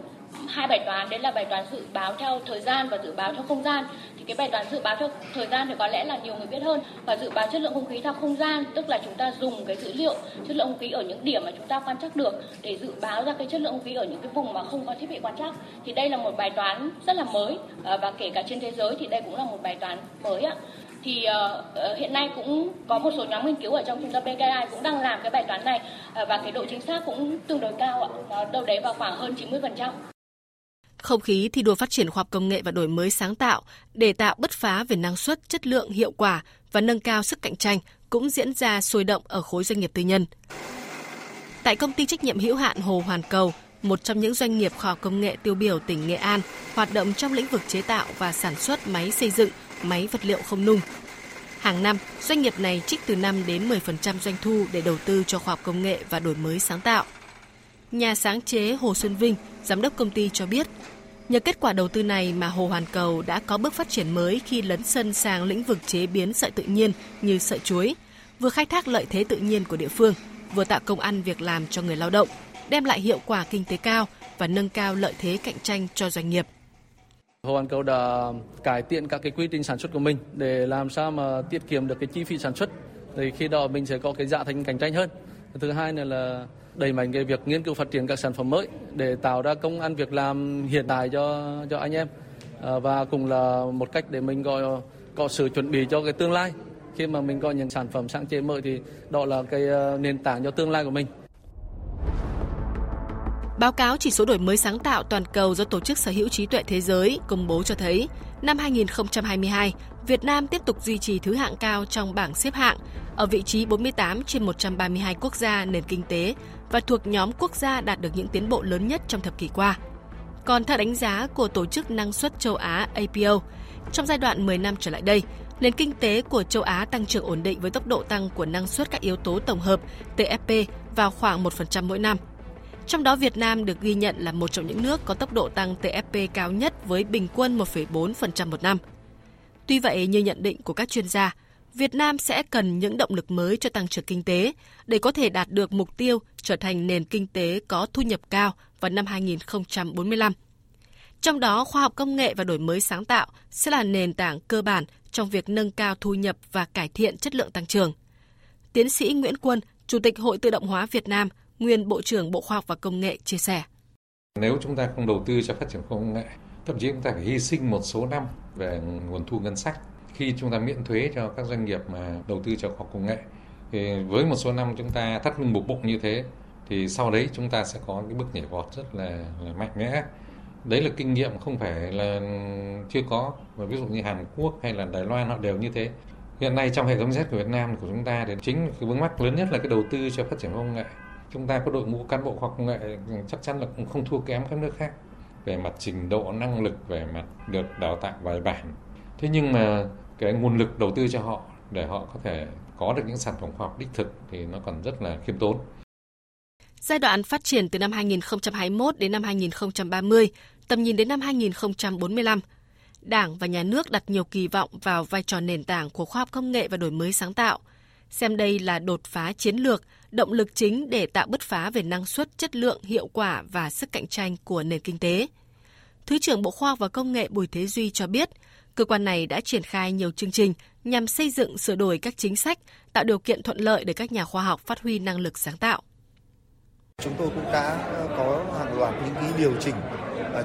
hai bài toán. Đấy là bài toán dự báo theo thời gian và dự báo theo không gian. Thì cái bài toán dự báo theo thời gian thì có lẽ là nhiều người biết hơn. Và dự báo chất lượng không khí theo không gian tức là chúng ta dùng cái dữ liệu chất lượng không khí ở những điểm mà chúng ta quan trắc được để dự báo ra cái chất lượng không khí ở những cái vùng mà không có thiết bị quan trắc. Thì đây là một bài toán rất là mới ờ, và kể cả trên thế giới thì đây cũng là một bài toán mới ạ thì uh, hiện nay cũng có một số nhóm nghiên cứu ở trong trung tâm BKI cũng đang làm cái bài toán này uh, và cái độ chính xác cũng tương đối cao ạ, nó đâu đấy vào khoảng hơn 90%. Không khí thi đua phát triển khoa học công nghệ và đổi mới sáng tạo để tạo bứt phá về năng suất, chất lượng, hiệu quả và nâng cao sức cạnh tranh cũng diễn ra sôi động ở khối doanh nghiệp tư nhân. Tại công ty trách nhiệm hữu hạn Hồ Hoàn Cầu, một trong những doanh nghiệp khoa học công nghệ tiêu biểu tỉnh Nghệ An, hoạt động trong lĩnh vực chế tạo và sản xuất máy xây dựng, máy vật liệu không nung. Hàng năm, doanh nghiệp này trích từ 5 đến 10% doanh thu để đầu tư cho khoa học công nghệ và đổi mới sáng tạo. Nhà sáng chế Hồ Xuân Vinh, giám đốc công ty cho biết, nhờ kết quả đầu tư này mà Hồ Hoàn Cầu đã có bước phát triển mới khi lấn sân sang lĩnh vực chế biến sợi tự nhiên như sợi chuối, vừa khai thác lợi thế tự nhiên của địa phương, vừa tạo công ăn việc làm cho người lao động, đem lại hiệu quả kinh tế cao và nâng cao lợi thế cạnh tranh cho doanh nghiệp. Hồ Hoàn Cầu đã cải thiện các cái quy trình sản xuất của mình để làm sao mà tiết kiệm được cái chi phí sản xuất. Thì khi đó mình sẽ có cái dạ thành cạnh tranh hơn. Thứ hai là đẩy mạnh cái việc nghiên cứu phát triển các sản phẩm mới để tạo ra công ăn việc làm hiện tại cho cho anh em à, và cũng là một cách để mình gọi có sự chuẩn bị cho cái tương lai khi mà mình có những sản phẩm sáng chế mới thì đó là cái à, nền tảng cho tương lai của mình. Báo cáo chỉ số đổi mới sáng tạo toàn cầu do Tổ chức Sở hữu trí tuệ thế giới công bố cho thấy, năm 2022, Việt Nam tiếp tục duy trì thứ hạng cao trong bảng xếp hạng ở vị trí 48 trên 132 quốc gia nền kinh tế và thuộc nhóm quốc gia đạt được những tiến bộ lớn nhất trong thập kỷ qua. Còn theo đánh giá của Tổ chức Năng suất châu Á APO, trong giai đoạn 10 năm trở lại đây, nền kinh tế của châu Á tăng trưởng ổn định với tốc độ tăng của năng suất các yếu tố tổng hợp TFP vào khoảng 1% mỗi năm – trong đó Việt Nam được ghi nhận là một trong những nước có tốc độ tăng TFP cao nhất với bình quân 1,4% một năm. Tuy vậy, như nhận định của các chuyên gia, Việt Nam sẽ cần những động lực mới cho tăng trưởng kinh tế để có thể đạt được mục tiêu trở thành nền kinh tế có thu nhập cao vào năm 2045. Trong đó, khoa học công nghệ và đổi mới sáng tạo sẽ là nền tảng cơ bản trong việc nâng cao thu nhập và cải thiện chất lượng tăng trưởng. Tiến sĩ Nguyễn Quân, Chủ tịch Hội Tự động hóa Việt Nam nguyên Bộ trưởng Bộ Khoa học và Công nghệ chia sẻ. Nếu chúng ta không đầu tư cho phát triển công nghệ, thậm chí chúng ta phải hy sinh một số năm về nguồn thu ngân sách khi chúng ta miễn thuế cho các doanh nghiệp mà đầu tư cho khoa học công nghệ. Thì với một số năm chúng ta thắt lưng buộc bụng như thế thì sau đấy chúng ta sẽ có cái bước nhảy vọt rất là, là mạnh mẽ. Đấy là kinh nghiệm không phải là chưa có và ví dụ như Hàn Quốc hay là Đài Loan họ đều như thế. Hiện nay trong hệ thống Z của Việt Nam của chúng ta thì chính cái vướng mắc lớn nhất là cái đầu tư cho phát triển công nghệ chúng ta có đội ngũ cán bộ khoa học công nghệ chắc chắn là cũng không thua kém các nước khác. Về mặt trình độ năng lực về mặt được đào tạo bài bản. Thế nhưng mà cái nguồn lực đầu tư cho họ để họ có thể có được những sản phẩm khoa học đích thực thì nó còn rất là khiêm tốn. Giai đoạn phát triển từ năm 2021 đến năm 2030, tầm nhìn đến năm 2045, Đảng và Nhà nước đặt nhiều kỳ vọng vào vai trò nền tảng của khoa học công nghệ và đổi mới sáng tạo – xem đây là đột phá chiến lược, động lực chính để tạo bứt phá về năng suất, chất lượng, hiệu quả và sức cạnh tranh của nền kinh tế. Thứ trưởng Bộ Khoa học và Công nghệ Bùi Thế Duy cho biết, cơ quan này đã triển khai nhiều chương trình nhằm xây dựng sửa đổi các chính sách, tạo điều kiện thuận lợi để các nhà khoa học phát huy năng lực sáng tạo. Chúng tôi cũng đã ờ, có hàng loạt những cái điều chỉnh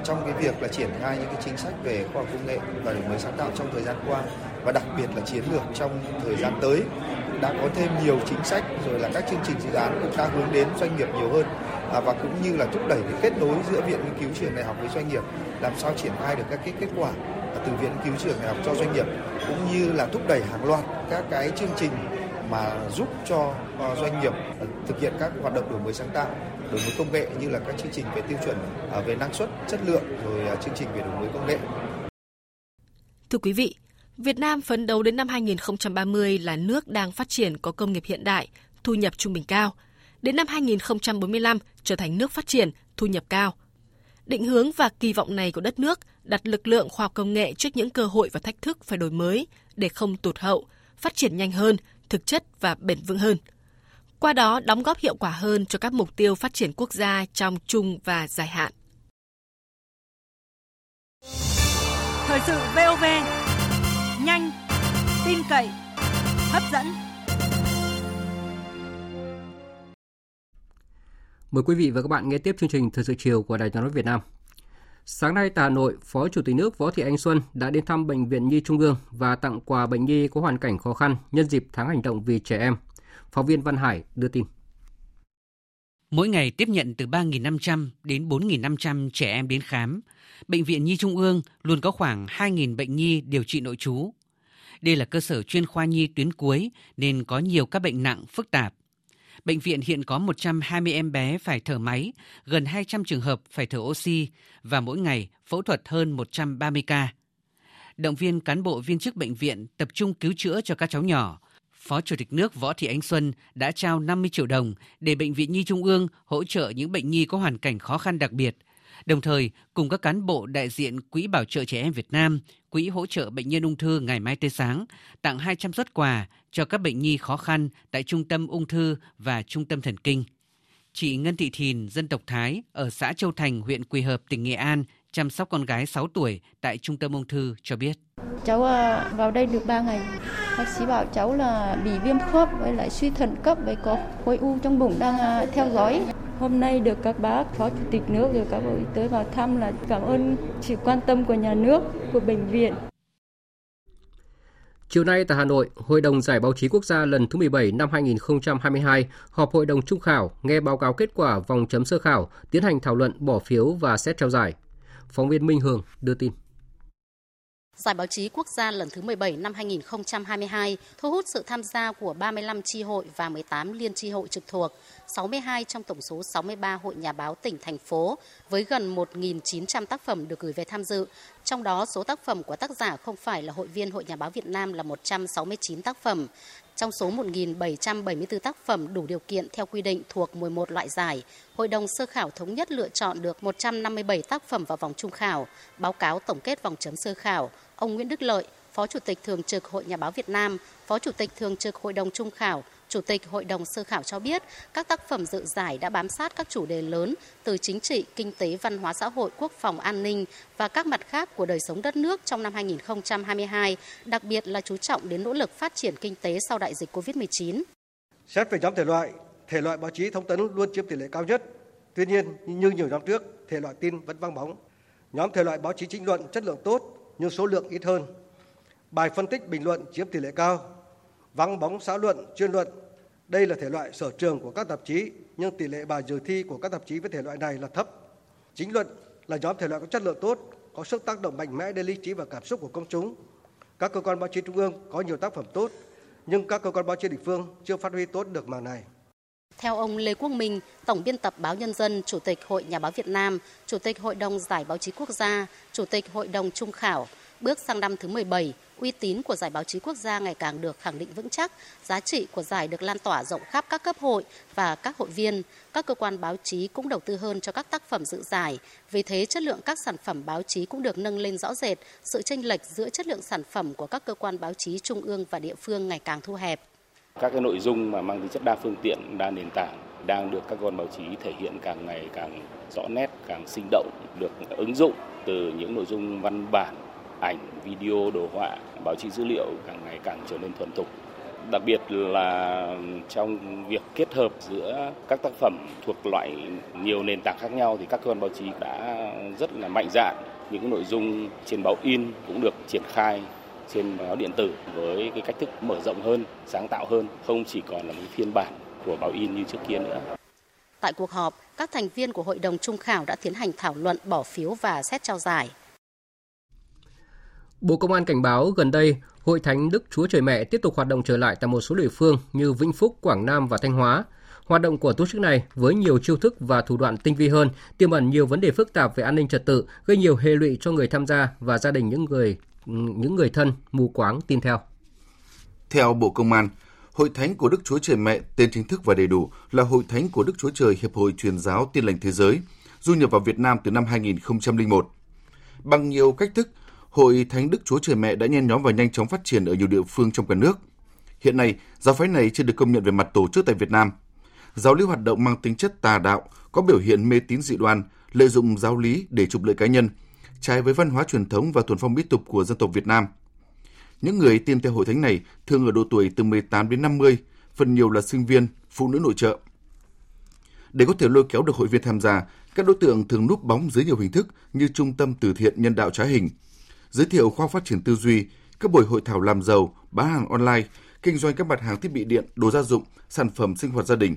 trong cái việc là triển khai những cái chính sách về khoa học công nghệ và đổi mới sáng tạo trong thời gian qua và đặc biệt là chiến lược trong thời gian tới đã có thêm nhiều chính sách rồi là các chương trình dự án cũng đã hướng đến doanh nghiệp nhiều hơn à, và cũng như là thúc đẩy cái kết nối giữa viện nghiên cứu trường đại học với doanh nghiệp làm sao triển khai được các cái kết quả từ viện nghiên cứu trường đại học cho doanh nghiệp cũng như là thúc đẩy hàng loạt các cái chương trình mà giúp cho ờ, doanh nghiệp thực hiện các hoạt động đổi mới sáng tạo đổi mới công nghệ như là các chương trình về tiêu chuẩn à, về năng suất chất lượng rồi à, chương trình về đổi mới công nghệ Thưa quý vị, Việt Nam phấn đấu đến năm 2030 là nước đang phát triển có công nghiệp hiện đại, thu nhập trung bình cao. Đến năm 2045 trở thành nước phát triển, thu nhập cao. Định hướng và kỳ vọng này của đất nước đặt lực lượng khoa học công nghệ trước những cơ hội và thách thức phải đổi mới để không tụt hậu, phát triển nhanh hơn, thực chất và bền vững hơn. Qua đó đóng góp hiệu quả hơn cho các mục tiêu phát triển quốc gia trong trung và dài hạn. Thời sự VOV, nhanh, tin cậy, hấp dẫn. Mời quý vị và các bạn nghe tiếp chương trình Thời sự chiều của Đài Tiếng nói Việt Nam. Sáng nay tại Hà Nội, Phó Chủ tịch nước Võ Thị Ánh Xuân đã đến thăm Bệnh viện Nhi Trung ương và tặng quà bệnh nhi có hoàn cảnh khó khăn nhân dịp tháng hành động vì trẻ em. Phóng viên Văn Hải đưa tin. Mỗi ngày tiếp nhận từ 3.500 đến 4.500 trẻ em đến khám. Bệnh viện Nhi Trung ương luôn có khoảng 2.000 bệnh nhi điều trị nội trú. Đây là cơ sở chuyên khoa nhi tuyến cuối nên có nhiều các bệnh nặng, phức tạp. Bệnh viện hiện có 120 em bé phải thở máy, gần 200 trường hợp phải thở oxy và mỗi ngày phẫu thuật hơn 130 ca. Động viên cán bộ viên chức bệnh viện tập trung cứu chữa cho các cháu nhỏ. Phó Chủ tịch nước Võ Thị Ánh Xuân đã trao 50 triệu đồng để Bệnh viện Nhi Trung ương hỗ trợ những bệnh nhi có hoàn cảnh khó khăn đặc biệt. Đồng thời, cùng các cán bộ đại diện Quỹ Bảo trợ Trẻ Em Việt Nam, Quỹ hỗ trợ bệnh nhân ung thư ngày mai tươi sáng, tặng 200 xuất quà cho các bệnh nhi khó khăn tại Trung tâm Ung thư và Trung tâm Thần Kinh. Chị Ngân Thị Thìn, dân tộc Thái, ở xã Châu Thành, huyện Quỳ Hợp, tỉnh Nghệ An, chăm sóc con gái 6 tuổi tại Trung tâm Ung thư cho biết. Cháu à, vào đây được 3 ngày. Bác sĩ bảo cháu là bị viêm khớp với lại suy thận cấp với có khối u trong bụng đang à, theo dõi. Hôm nay được các bác phó chủ tịch nước rồi các bộ y tế vào thăm là cảm ơn sự quan tâm của nhà nước, của bệnh viện. Chiều nay tại Hà Nội, Hội đồng Giải báo chí quốc gia lần thứ 17 năm 2022 họp Hội đồng Trung khảo nghe báo cáo kết quả vòng chấm sơ khảo, tiến hành thảo luận bỏ phiếu và xét trao giải. Phóng viên Minh Hường đưa tin. Giải báo chí quốc gia lần thứ 17 năm 2022 thu hút sự tham gia của 35 chi hội và 18 liên chi hội trực thuộc, 62 trong tổng số 63 hội nhà báo tỉnh, thành phố, với gần 1.900 tác phẩm được gửi về tham dự. Trong đó, số tác phẩm của tác giả không phải là hội viên Hội Nhà báo Việt Nam là 169 tác phẩm. Trong số 1.774 tác phẩm đủ điều kiện theo quy định thuộc 11 loại giải, Hội đồng sơ khảo thống nhất lựa chọn được 157 tác phẩm vào vòng trung khảo. Báo cáo tổng kết vòng chấm sơ khảo, ông Nguyễn Đức Lợi, Phó Chủ tịch Thường trực Hội Nhà báo Việt Nam, Phó Chủ tịch Thường trực Hội đồng Trung khảo, Chủ tịch Hội đồng Sơ khảo cho biết, các tác phẩm dự giải đã bám sát các chủ đề lớn từ chính trị, kinh tế, văn hóa xã hội, quốc phòng, an ninh và các mặt khác của đời sống đất nước trong năm 2022, đặc biệt là chú trọng đến nỗ lực phát triển kinh tế sau đại dịch COVID-19. Xét về nhóm thể loại, thể loại báo chí thông tấn luôn chiếm tỷ lệ cao nhất. Tuy nhiên, như nhiều năm trước, thể loại tin vẫn vắng bóng. Nhóm thể loại báo chí chính luận chất lượng tốt nhưng số lượng ít hơn. Bài phân tích bình luận chiếm tỷ lệ cao, vắng bóng xã luận, chuyên luận. Đây là thể loại sở trường của các tạp chí, nhưng tỷ lệ bài dự thi của các tạp chí với thể loại này là thấp. Chính luận là nhóm thể loại có chất lượng tốt, có sức tác động mạnh mẽ đến lý trí và cảm xúc của công chúng. Các cơ quan báo chí trung ương có nhiều tác phẩm tốt, nhưng các cơ quan báo chí địa phương chưa phát huy tốt được mảng này. Theo ông Lê Quốc Minh, Tổng biên tập Báo Nhân dân, Chủ tịch Hội Nhà báo Việt Nam, Chủ tịch Hội đồng Giải báo chí quốc gia, Chủ tịch Hội đồng Trung khảo, bước sang năm thứ 17, uy tín của giải báo chí quốc gia ngày càng được khẳng định vững chắc, giá trị của giải được lan tỏa rộng khắp các cấp hội và các hội viên. Các cơ quan báo chí cũng đầu tư hơn cho các tác phẩm dự giải. Vì thế, chất lượng các sản phẩm báo chí cũng được nâng lên rõ rệt, sự chênh lệch giữa chất lượng sản phẩm của các cơ quan báo chí trung ương và địa phương ngày càng thu hẹp. Các cái nội dung mà mang tính chất đa phương tiện, đa nền tảng đang được các cơ quan báo chí thể hiện càng ngày càng rõ nét, càng sinh động, được ứng dụng từ những nội dung văn bản ảnh, video, đồ họa, báo chí dữ liệu càng ngày càng trở nên thuần thục. Đặc biệt là trong việc kết hợp giữa các tác phẩm thuộc loại nhiều nền tảng khác nhau thì các cơ quan báo chí đã rất là mạnh dạn những nội dung trên báo in cũng được triển khai trên báo điện tử với cái cách thức mở rộng hơn, sáng tạo hơn, không chỉ còn là một phiên bản của báo in như trước kia nữa. Tại cuộc họp, các thành viên của Hội đồng Trung khảo đã tiến hành thảo luận, bỏ phiếu và xét trao giải. Bộ Công an cảnh báo gần đây, Hội Thánh Đức Chúa Trời Mẹ tiếp tục hoạt động trở lại tại một số địa phương như Vĩnh Phúc, Quảng Nam và Thanh Hóa. Hoạt động của tổ chức này với nhiều chiêu thức và thủ đoạn tinh vi hơn, tiềm ẩn nhiều vấn đề phức tạp về an ninh trật tự, gây nhiều hệ lụy cho người tham gia và gia đình những người những người thân mù quáng tin theo. Theo Bộ Công an, Hội Thánh của Đức Chúa Trời Mẹ tên chính thức và đầy đủ là Hội Thánh của Đức Chúa Trời Hiệp hội Truyền giáo Tin lành Thế giới, du nhập vào Việt Nam từ năm 2001. Bằng nhiều cách thức, Hội Thánh Đức Chúa Trời Mẹ đã nhen nhóm và nhanh chóng phát triển ở nhiều địa phương trong cả nước. Hiện nay, giáo phái này chưa được công nhận về mặt tổ chức tại Việt Nam. Giáo lý hoạt động mang tính chất tà đạo, có biểu hiện mê tín dị đoan, lợi dụng giáo lý để trục lợi cá nhân, trái với văn hóa truyền thống và thuần phong mỹ tục của dân tộc Việt Nam. Những người tin theo hội thánh này thường ở độ tuổi từ 18 đến 50, phần nhiều là sinh viên, phụ nữ nội trợ. Để có thể lôi kéo được hội viên tham gia, các đối tượng thường núp bóng dưới nhiều hình thức như trung tâm từ thiện nhân đạo trá hình, giới thiệu khoa phát triển tư duy, các buổi hội thảo làm giàu, bán hàng online, kinh doanh các mặt hàng thiết bị điện, đồ gia dụng, sản phẩm sinh hoạt gia đình.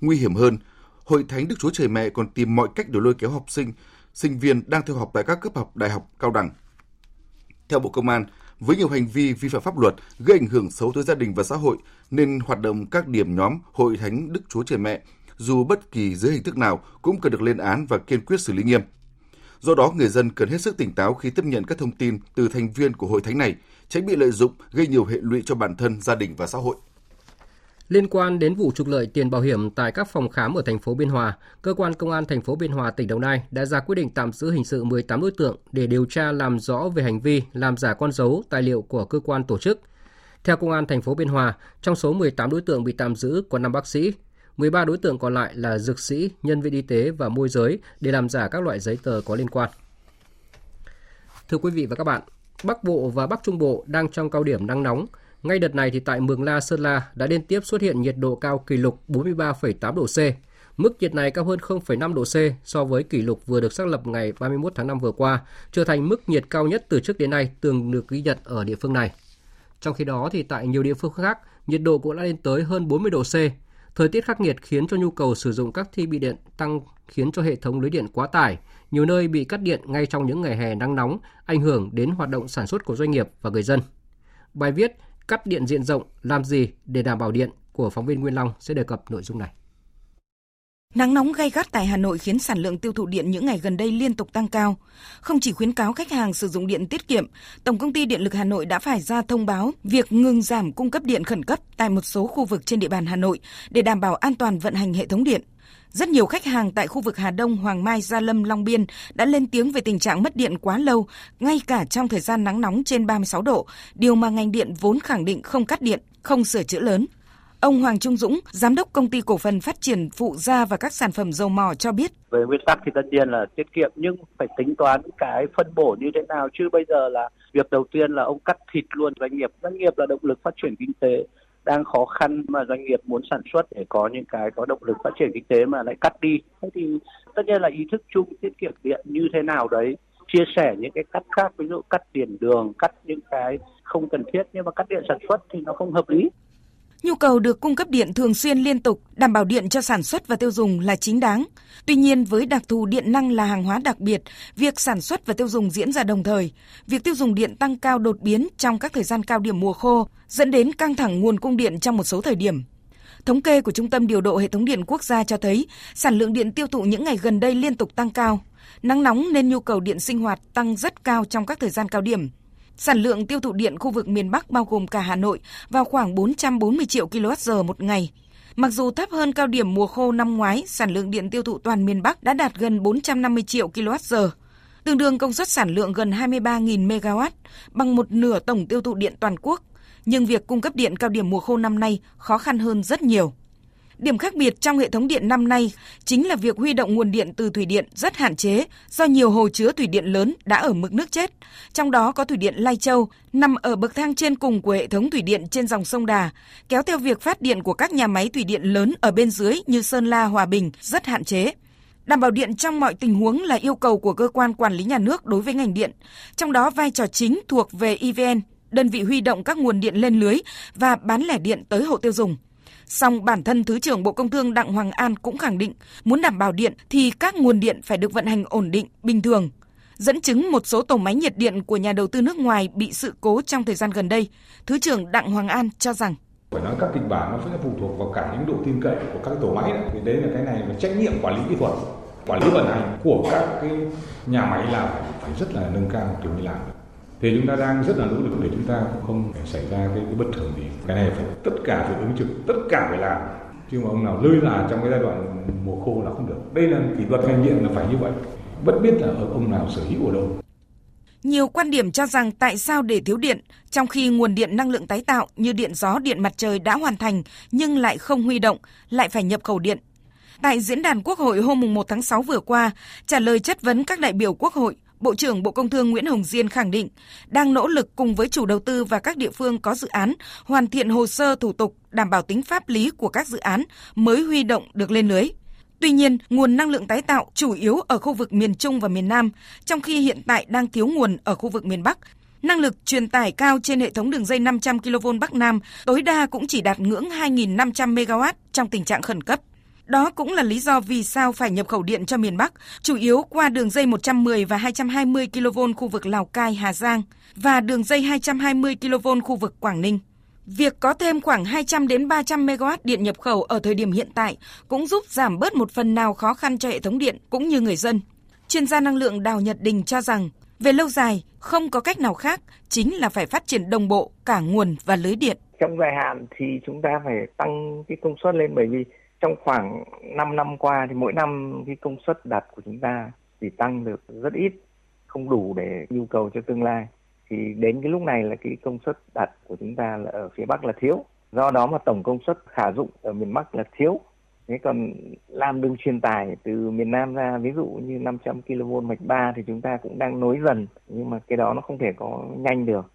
Nguy hiểm hơn, Hội Thánh Đức Chúa Trời Mẹ còn tìm mọi cách để lôi kéo học sinh, sinh viên đang theo học tại các cấp học đại học cao đẳng. Theo Bộ Công an, với nhiều hành vi vi phạm pháp luật gây ảnh hưởng xấu tới gia đình và xã hội nên hoạt động các điểm nhóm Hội Thánh Đức Chúa Trời Mẹ dù bất kỳ dưới hình thức nào cũng cần được lên án và kiên quyết xử lý nghiêm. Do đó, người dân cần hết sức tỉnh táo khi tiếp nhận các thông tin từ thành viên của hội thánh này, tránh bị lợi dụng gây nhiều hệ lụy cho bản thân, gia đình và xã hội. Liên quan đến vụ trục lợi tiền bảo hiểm tại các phòng khám ở thành phố Biên Hòa, cơ quan công an thành phố Biên Hòa tỉnh Đồng Nai đã ra quyết định tạm giữ hình sự 18 đối tượng để điều tra làm rõ về hành vi làm giả con dấu tài liệu của cơ quan tổ chức. Theo công an thành phố Biên Hòa, trong số 18 đối tượng bị tạm giữ có 5 bác sĩ, 13 đối tượng còn lại là dược sĩ, nhân viên y tế và môi giới để làm giả các loại giấy tờ có liên quan. Thưa quý vị và các bạn, Bắc Bộ và Bắc Trung Bộ đang trong cao điểm nắng nóng. Ngay đợt này thì tại Mường La, Sơn La đã liên tiếp xuất hiện nhiệt độ cao kỷ lục 43,8 độ C. Mức nhiệt này cao hơn 0,5 độ C so với kỷ lục vừa được xác lập ngày 31 tháng 5 vừa qua, trở thành mức nhiệt cao nhất từ trước đến nay từng được ghi nhận ở địa phương này. Trong khi đó thì tại nhiều địa phương khác, nhiệt độ cũng đã lên tới hơn 40 độ C, Thời tiết khắc nghiệt khiến cho nhu cầu sử dụng các thiết bị điện tăng khiến cho hệ thống lưới điện quá tải, nhiều nơi bị cắt điện ngay trong những ngày hè nắng nóng, ảnh hưởng đến hoạt động sản xuất của doanh nghiệp và người dân. Bài viết Cắt điện diện rộng làm gì để đảm bảo điện của phóng viên Nguyên Long sẽ đề cập nội dung này. Nắng nóng gay gắt tại Hà Nội khiến sản lượng tiêu thụ điện những ngày gần đây liên tục tăng cao. Không chỉ khuyến cáo khách hàng sử dụng điện tiết kiệm, Tổng công ty Điện lực Hà Nội đã phải ra thông báo việc ngừng giảm cung cấp điện khẩn cấp tại một số khu vực trên địa bàn Hà Nội để đảm bảo an toàn vận hành hệ thống điện. Rất nhiều khách hàng tại khu vực Hà Đông, Hoàng Mai, Gia Lâm, Long Biên đã lên tiếng về tình trạng mất điện quá lâu, ngay cả trong thời gian nắng nóng trên 36 độ, điều mà ngành điện vốn khẳng định không cắt điện, không sửa chữa lớn. Ông Hoàng Trung Dũng, giám đốc công ty cổ phần phát triển phụ gia và các sản phẩm dầu mỏ cho biết. Về nguyên tắc thì tất nhiên là tiết kiệm nhưng phải tính toán cái phân bổ như thế nào chứ bây giờ là việc đầu tiên là ông cắt thịt luôn doanh nghiệp. Doanh nghiệp là động lực phát triển kinh tế đang khó khăn mà doanh nghiệp muốn sản xuất để có những cái có động lực phát triển kinh tế mà lại cắt đi. Thế thì tất nhiên là ý thức chung tiết kiệm điện như thế nào đấy chia sẻ những cái cắt khác ví dụ cắt tiền đường cắt những cái không cần thiết nhưng mà cắt điện sản xuất thì nó không hợp lý Nhu cầu được cung cấp điện thường xuyên liên tục, đảm bảo điện cho sản xuất và tiêu dùng là chính đáng. Tuy nhiên, với đặc thù điện năng là hàng hóa đặc biệt, việc sản xuất và tiêu dùng diễn ra đồng thời, việc tiêu dùng điện tăng cao đột biến trong các thời gian cao điểm mùa khô, dẫn đến căng thẳng nguồn cung điện trong một số thời điểm. Thống kê của Trung tâm Điều độ Hệ thống Điện Quốc gia cho thấy, sản lượng điện tiêu thụ những ngày gần đây liên tục tăng cao. Nắng nóng nên nhu cầu điện sinh hoạt tăng rất cao trong các thời gian cao điểm. Sản lượng tiêu thụ điện khu vực miền Bắc bao gồm cả Hà Nội vào khoảng 440 triệu kWh một ngày. Mặc dù thấp hơn cao điểm mùa khô năm ngoái, sản lượng điện tiêu thụ toàn miền Bắc đã đạt gần 450 triệu kWh, tương đương công suất sản lượng gần 23.000 MW, bằng một nửa tổng tiêu thụ điện toàn quốc. Nhưng việc cung cấp điện cao điểm mùa khô năm nay khó khăn hơn rất nhiều. Điểm khác biệt trong hệ thống điện năm nay chính là việc huy động nguồn điện từ thủy điện rất hạn chế do nhiều hồ chứa thủy điện lớn đã ở mực nước chết. Trong đó có thủy điện Lai Châu nằm ở bậc thang trên cùng của hệ thống thủy điện trên dòng sông Đà, kéo theo việc phát điện của các nhà máy thủy điện lớn ở bên dưới như Sơn La, Hòa Bình rất hạn chế. Đảm bảo điện trong mọi tình huống là yêu cầu của cơ quan quản lý nhà nước đối với ngành điện, trong đó vai trò chính thuộc về EVN, đơn vị huy động các nguồn điện lên lưới và bán lẻ điện tới hộ tiêu dùng. Song bản thân Thứ trưởng Bộ Công Thương Đặng Hoàng An cũng khẳng định muốn đảm bảo điện thì các nguồn điện phải được vận hành ổn định, bình thường. Dẫn chứng một số tổ máy nhiệt điện của nhà đầu tư nước ngoài bị sự cố trong thời gian gần đây, Thứ trưởng Đặng Hoàng An cho rằng phải nói các kịch bản nó phải phụ thuộc vào cả những độ tin cậy của các tổ máy đấy. Thì đấy là cái này là trách nhiệm quản lý kỹ thuật, quản lý vận hành của các cái nhà máy là phải rất là nâng cao kiểu như làm thì chúng ta đang rất là nỗ lực để chúng ta cũng không phải xảy ra cái, cái bất thường gì. Cái này phải tất cả phải ứng trực tất cả phải làm. Chứ mà ông nào lơi là trong cái giai đoạn mùa khô là không được. Đây là kỷ luật ngành điện là phải như vậy. Bất biết là ông nào sở hữu ở đâu. Nhiều quan điểm cho rằng tại sao để thiếu điện, trong khi nguồn điện năng lượng tái tạo như điện gió, điện mặt trời đã hoàn thành nhưng lại không huy động, lại phải nhập khẩu điện. Tại diễn đàn Quốc hội hôm 1 tháng 6 vừa qua, trả lời chất vấn các đại biểu Quốc hội, Bộ trưởng Bộ Công Thương Nguyễn Hồng Diên khẳng định đang nỗ lực cùng với chủ đầu tư và các địa phương có dự án hoàn thiện hồ sơ thủ tục đảm bảo tính pháp lý của các dự án mới huy động được lên lưới. Tuy nhiên, nguồn năng lượng tái tạo chủ yếu ở khu vực miền Trung và miền Nam, trong khi hiện tại đang thiếu nguồn ở khu vực miền Bắc. Năng lực truyền tải cao trên hệ thống đường dây 500 kV Bắc Nam tối đa cũng chỉ đạt ngưỡng 2.500 MW trong tình trạng khẩn cấp. Đó cũng là lý do vì sao phải nhập khẩu điện cho miền Bắc, chủ yếu qua đường dây 110 và 220 kV khu vực Lào Cai, Hà Giang và đường dây 220 kV khu vực Quảng Ninh. Việc có thêm khoảng 200 đến 300 MW điện nhập khẩu ở thời điểm hiện tại cũng giúp giảm bớt một phần nào khó khăn cho hệ thống điện cũng như người dân. Chuyên gia năng lượng Đào Nhật Đình cho rằng, về lâu dài, không có cách nào khác, chính là phải phát triển đồng bộ cả nguồn và lưới điện. Trong dài hạn thì chúng ta phải tăng cái công suất lên bởi vì trong khoảng 5 năm qua thì mỗi năm cái công suất đặt của chúng ta chỉ tăng được rất ít, không đủ để nhu cầu cho tương lai. Thì đến cái lúc này là cái công suất đặt của chúng ta là ở phía Bắc là thiếu. Do đó mà tổng công suất khả dụng ở miền Bắc là thiếu. Thế còn làm đường truyền tải từ miền Nam ra ví dụ như 500 kV mạch 3 thì chúng ta cũng đang nối dần nhưng mà cái đó nó không thể có nhanh được.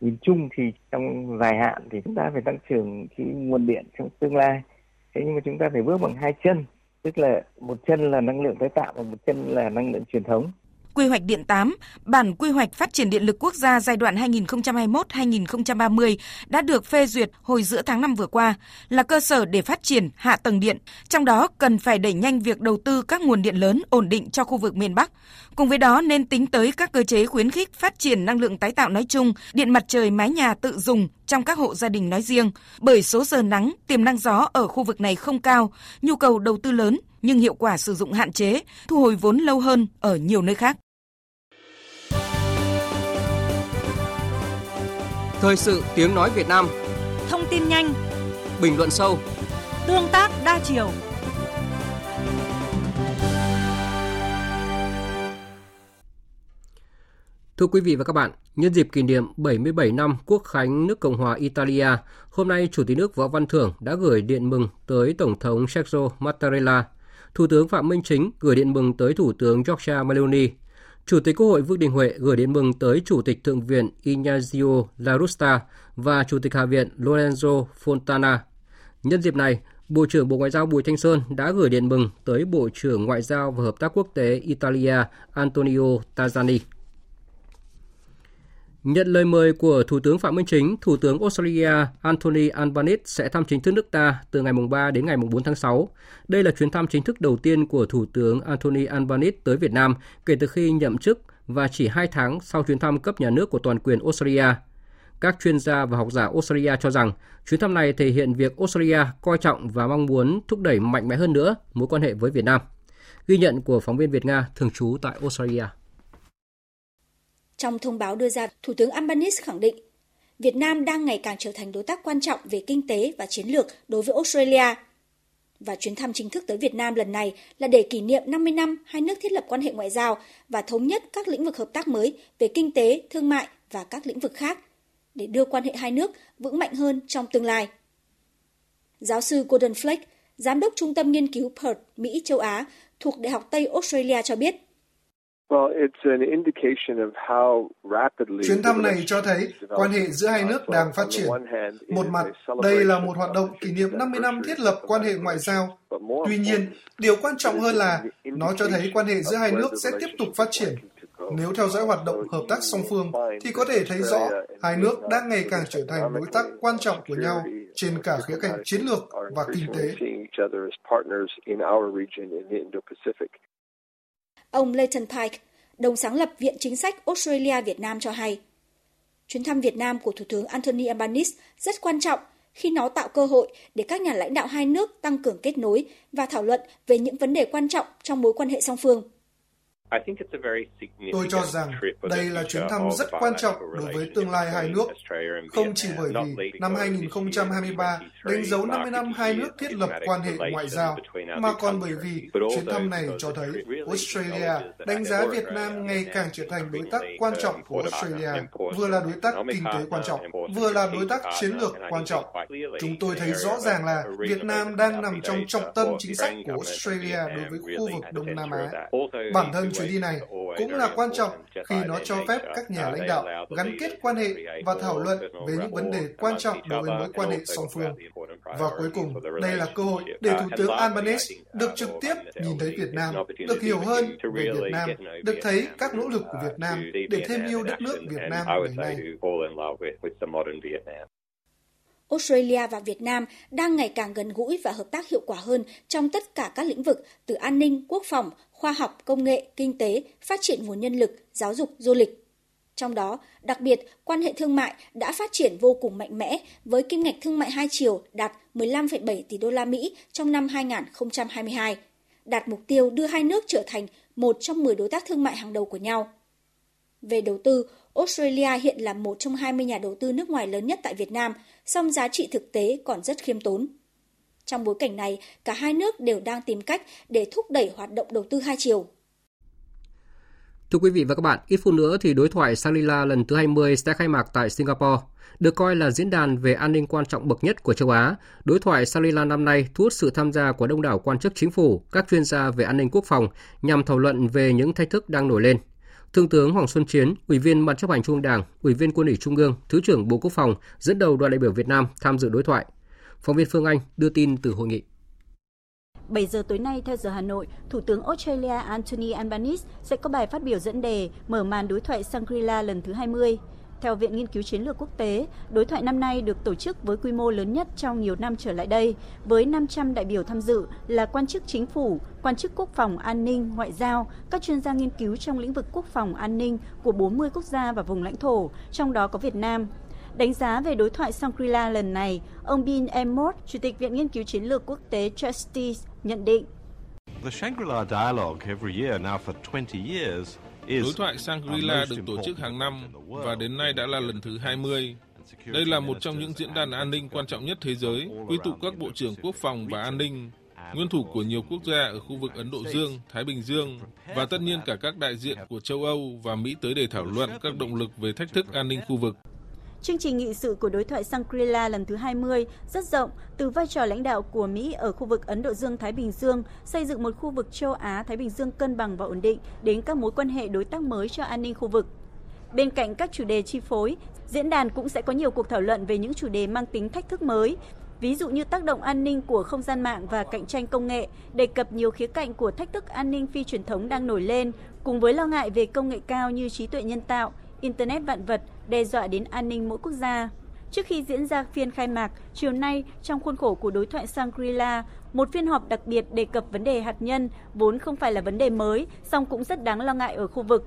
Nhìn chung thì trong dài hạn thì chúng ta phải tăng trưởng cái nguồn điện trong tương lai thế nhưng mà chúng ta phải bước bằng hai chân tức là một chân là năng lượng tái tạo và một chân là năng lượng truyền thống Quy hoạch điện 8, bản quy hoạch phát triển điện lực quốc gia giai đoạn 2021-2030 đã được phê duyệt hồi giữa tháng 5 vừa qua, là cơ sở để phát triển hạ tầng điện, trong đó cần phải đẩy nhanh việc đầu tư các nguồn điện lớn ổn định cho khu vực miền Bắc. Cùng với đó nên tính tới các cơ chế khuyến khích phát triển năng lượng tái tạo nói chung, điện mặt trời mái nhà tự dùng trong các hộ gia đình nói riêng, bởi số giờ nắng, tiềm năng gió ở khu vực này không cao, nhu cầu đầu tư lớn nhưng hiệu quả sử dụng hạn chế, thu hồi vốn lâu hơn ở nhiều nơi khác. Thời sự tiếng nói Việt Nam. Thông tin nhanh. Bình luận sâu. Tương tác đa chiều Thưa quý vị và các bạn, nhân dịp kỷ niệm 77 năm Quốc khánh nước Cộng hòa Italia, hôm nay Chủ tịch nước Võ Văn Thưởng đã gửi điện mừng tới Tổng thống Sergio Mattarella. Thủ tướng Phạm Minh Chính gửi điện mừng tới Thủ tướng Giorgia Meloni. Chủ tịch Quốc hội Vương Đình Huệ gửi điện mừng tới Chủ tịch Thượng viện Ignazio La Rusta và Chủ tịch Hạ viện Lorenzo Fontana. Nhân dịp này, Bộ trưởng Bộ Ngoại giao Bùi Thanh Sơn đã gửi điện mừng tới Bộ trưởng Ngoại giao và Hợp tác Quốc tế Italia Antonio Tajani. Nhận lời mời của Thủ tướng Phạm Minh Chính, Thủ tướng Australia Anthony Albanese sẽ thăm chính thức nước ta từ ngày 3 đến ngày 4 tháng 6. Đây là chuyến thăm chính thức đầu tiên của Thủ tướng Anthony Albanese tới Việt Nam kể từ khi nhậm chức và chỉ 2 tháng sau chuyến thăm cấp nhà nước của toàn quyền Australia. Các chuyên gia và học giả Australia cho rằng chuyến thăm này thể hiện việc Australia coi trọng và mong muốn thúc đẩy mạnh mẽ hơn nữa mối quan hệ với Việt Nam. Ghi nhận của phóng viên Việt Nga thường trú tại Australia. Trong thông báo đưa ra, Thủ tướng Albanese khẳng định Việt Nam đang ngày càng trở thành đối tác quan trọng về kinh tế và chiến lược đối với Australia. Và chuyến thăm chính thức tới Việt Nam lần này là để kỷ niệm 50 năm hai nước thiết lập quan hệ ngoại giao và thống nhất các lĩnh vực hợp tác mới về kinh tế, thương mại và các lĩnh vực khác để đưa quan hệ hai nước vững mạnh hơn trong tương lai. Giáo sư Gordon Fleck, Giám đốc Trung tâm Nghiên cứu Perth, Mỹ, châu Á thuộc Đại học Tây Australia cho biết – Chuyến thăm này cho thấy quan hệ giữa hai nước đang phát triển. Một mặt, đây là một hoạt động kỷ niệm 50 năm thiết lập quan hệ ngoại giao. Tuy nhiên, điều quan trọng hơn là nó cho thấy quan hệ giữa hai nước sẽ tiếp tục phát triển. Nếu theo dõi hoạt động hợp tác song phương, thì có thể thấy rõ hai nước đang ngày càng trở thành đối tác quan trọng của nhau trên cả khía cạnh chiến lược và kinh tế. Ông Leighton Pike, đồng sáng lập Viện Chính sách Australia Việt Nam cho hay, chuyến thăm Việt Nam của Thủ tướng Anthony Albanese rất quan trọng khi nó tạo cơ hội để các nhà lãnh đạo hai nước tăng cường kết nối và thảo luận về những vấn đề quan trọng trong mối quan hệ song phương. Tôi cho rằng đây là chuyến thăm rất quan trọng đối với tương lai hai nước, không chỉ bởi vì năm 2023 đánh dấu 50 năm hai nước thiết lập quan hệ ngoại giao, mà còn bởi vì chuyến thăm này cho thấy Australia đánh giá Việt Nam ngày càng trở thành đối tác quan trọng của Australia, vừa là đối tác kinh tế quan trọng, vừa là đối tác chiến lược quan trọng. Chúng tôi thấy rõ ràng là Việt Nam đang nằm trong trọng tâm chính sách của Australia đối với khu vực Đông Nam Á. Bản thân chuyến đi này cũng là quan trọng khi nó cho phép các nhà lãnh đạo gắn kết quan hệ và thảo luận về những vấn đề quan trọng đối với mối quan hệ song phương. Và cuối cùng, đây là cơ hội để Thủ tướng Albanese được trực tiếp nhìn thấy Việt Nam, được hiểu hơn về Việt Nam, được thấy các nỗ lực của Việt Nam để thêm yêu đất nước Việt Nam ngày nay. Australia và Việt Nam đang ngày càng gần gũi và hợp tác hiệu quả hơn trong tất cả các lĩnh vực từ an ninh, quốc phòng, khoa học, công nghệ, kinh tế, phát triển nguồn nhân lực, giáo dục, du lịch. Trong đó, đặc biệt, quan hệ thương mại đã phát triển vô cùng mạnh mẽ với kim ngạch thương mại hai chiều đạt 15,7 tỷ đô la Mỹ trong năm 2022, đạt mục tiêu đưa hai nước trở thành một trong 10 đối tác thương mại hàng đầu của nhau. Về đầu tư, Australia hiện là một trong 20 nhà đầu tư nước ngoài lớn nhất tại Việt Nam, song giá trị thực tế còn rất khiêm tốn. Trong bối cảnh này, cả hai nước đều đang tìm cách để thúc đẩy hoạt động đầu tư hai chiều. Thưa quý vị và các bạn, ít phút nữa thì đối thoại Shangri-La lần thứ 20 sẽ khai mạc tại Singapore. Được coi là diễn đàn về an ninh quan trọng bậc nhất của châu Á, đối thoại Shangri-La năm nay thu hút sự tham gia của đông đảo quan chức chính phủ, các chuyên gia về an ninh quốc phòng nhằm thảo luận về những thách thức đang nổi lên. Thượng tướng Hoàng Xuân Chiến, Ủy viên Ban chấp hành Trung ương Đảng, Ủy viên Quân ủy Trung ương, Thứ trưởng Bộ Quốc phòng dẫn đầu đoàn đại biểu Việt Nam tham dự đối thoại. Phóng viên Phương Anh đưa tin từ hội nghị. 7 giờ tối nay theo giờ Hà Nội, Thủ tướng Australia Anthony Albanese sẽ có bài phát biểu dẫn đề mở màn đối thoại Shangri-La lần thứ 20. Theo Viện Nghiên cứu Chiến lược Quốc tế, đối thoại năm nay được tổ chức với quy mô lớn nhất trong nhiều năm trở lại đây, với 500 đại biểu tham dự là quan chức chính phủ, quan chức quốc phòng an ninh, ngoại giao, các chuyên gia nghiên cứu trong lĩnh vực quốc phòng an ninh của 40 quốc gia và vùng lãnh thổ, trong đó có Việt Nam. Đánh giá về đối thoại Shangri-La lần này, ông Bin Emmott, Chủ tịch Viện Nghiên cứu Chiến lược Quốc tế Trustees, nhận định. The Shangri-La dialogue every year now for 20 years Đối thoại Shangri-La được tổ chức hàng năm và đến nay đã là lần thứ 20. Đây là một trong những diễn đàn an ninh quan trọng nhất thế giới, quy tụ các bộ trưởng quốc phòng và an ninh, nguyên thủ của nhiều quốc gia ở khu vực Ấn Độ Dương, Thái Bình Dương và tất nhiên cả các đại diện của châu Âu và Mỹ tới để thảo luận các động lực về thách thức an ninh khu vực. Chương trình nghị sự của đối thoại Shangri-La lần thứ 20 rất rộng, từ vai trò lãnh đạo của Mỹ ở khu vực Ấn Độ Dương-Thái Bình Dương, xây dựng một khu vực châu Á-Thái Bình Dương cân bằng và ổn định đến các mối quan hệ đối tác mới cho an ninh khu vực. Bên cạnh các chủ đề chi phối, diễn đàn cũng sẽ có nhiều cuộc thảo luận về những chủ đề mang tính thách thức mới, ví dụ như tác động an ninh của không gian mạng và cạnh tranh công nghệ, đề cập nhiều khía cạnh của thách thức an ninh phi truyền thống đang nổi lên, cùng với lo ngại về công nghệ cao như trí tuệ nhân tạo, Internet vạn vật, đe dọa đến an ninh mỗi quốc gia. Trước khi diễn ra phiên khai mạc, chiều nay trong khuôn khổ của đối thoại Shangri-La, một phiên họp đặc biệt đề cập vấn đề hạt nhân vốn không phải là vấn đề mới, song cũng rất đáng lo ngại ở khu vực.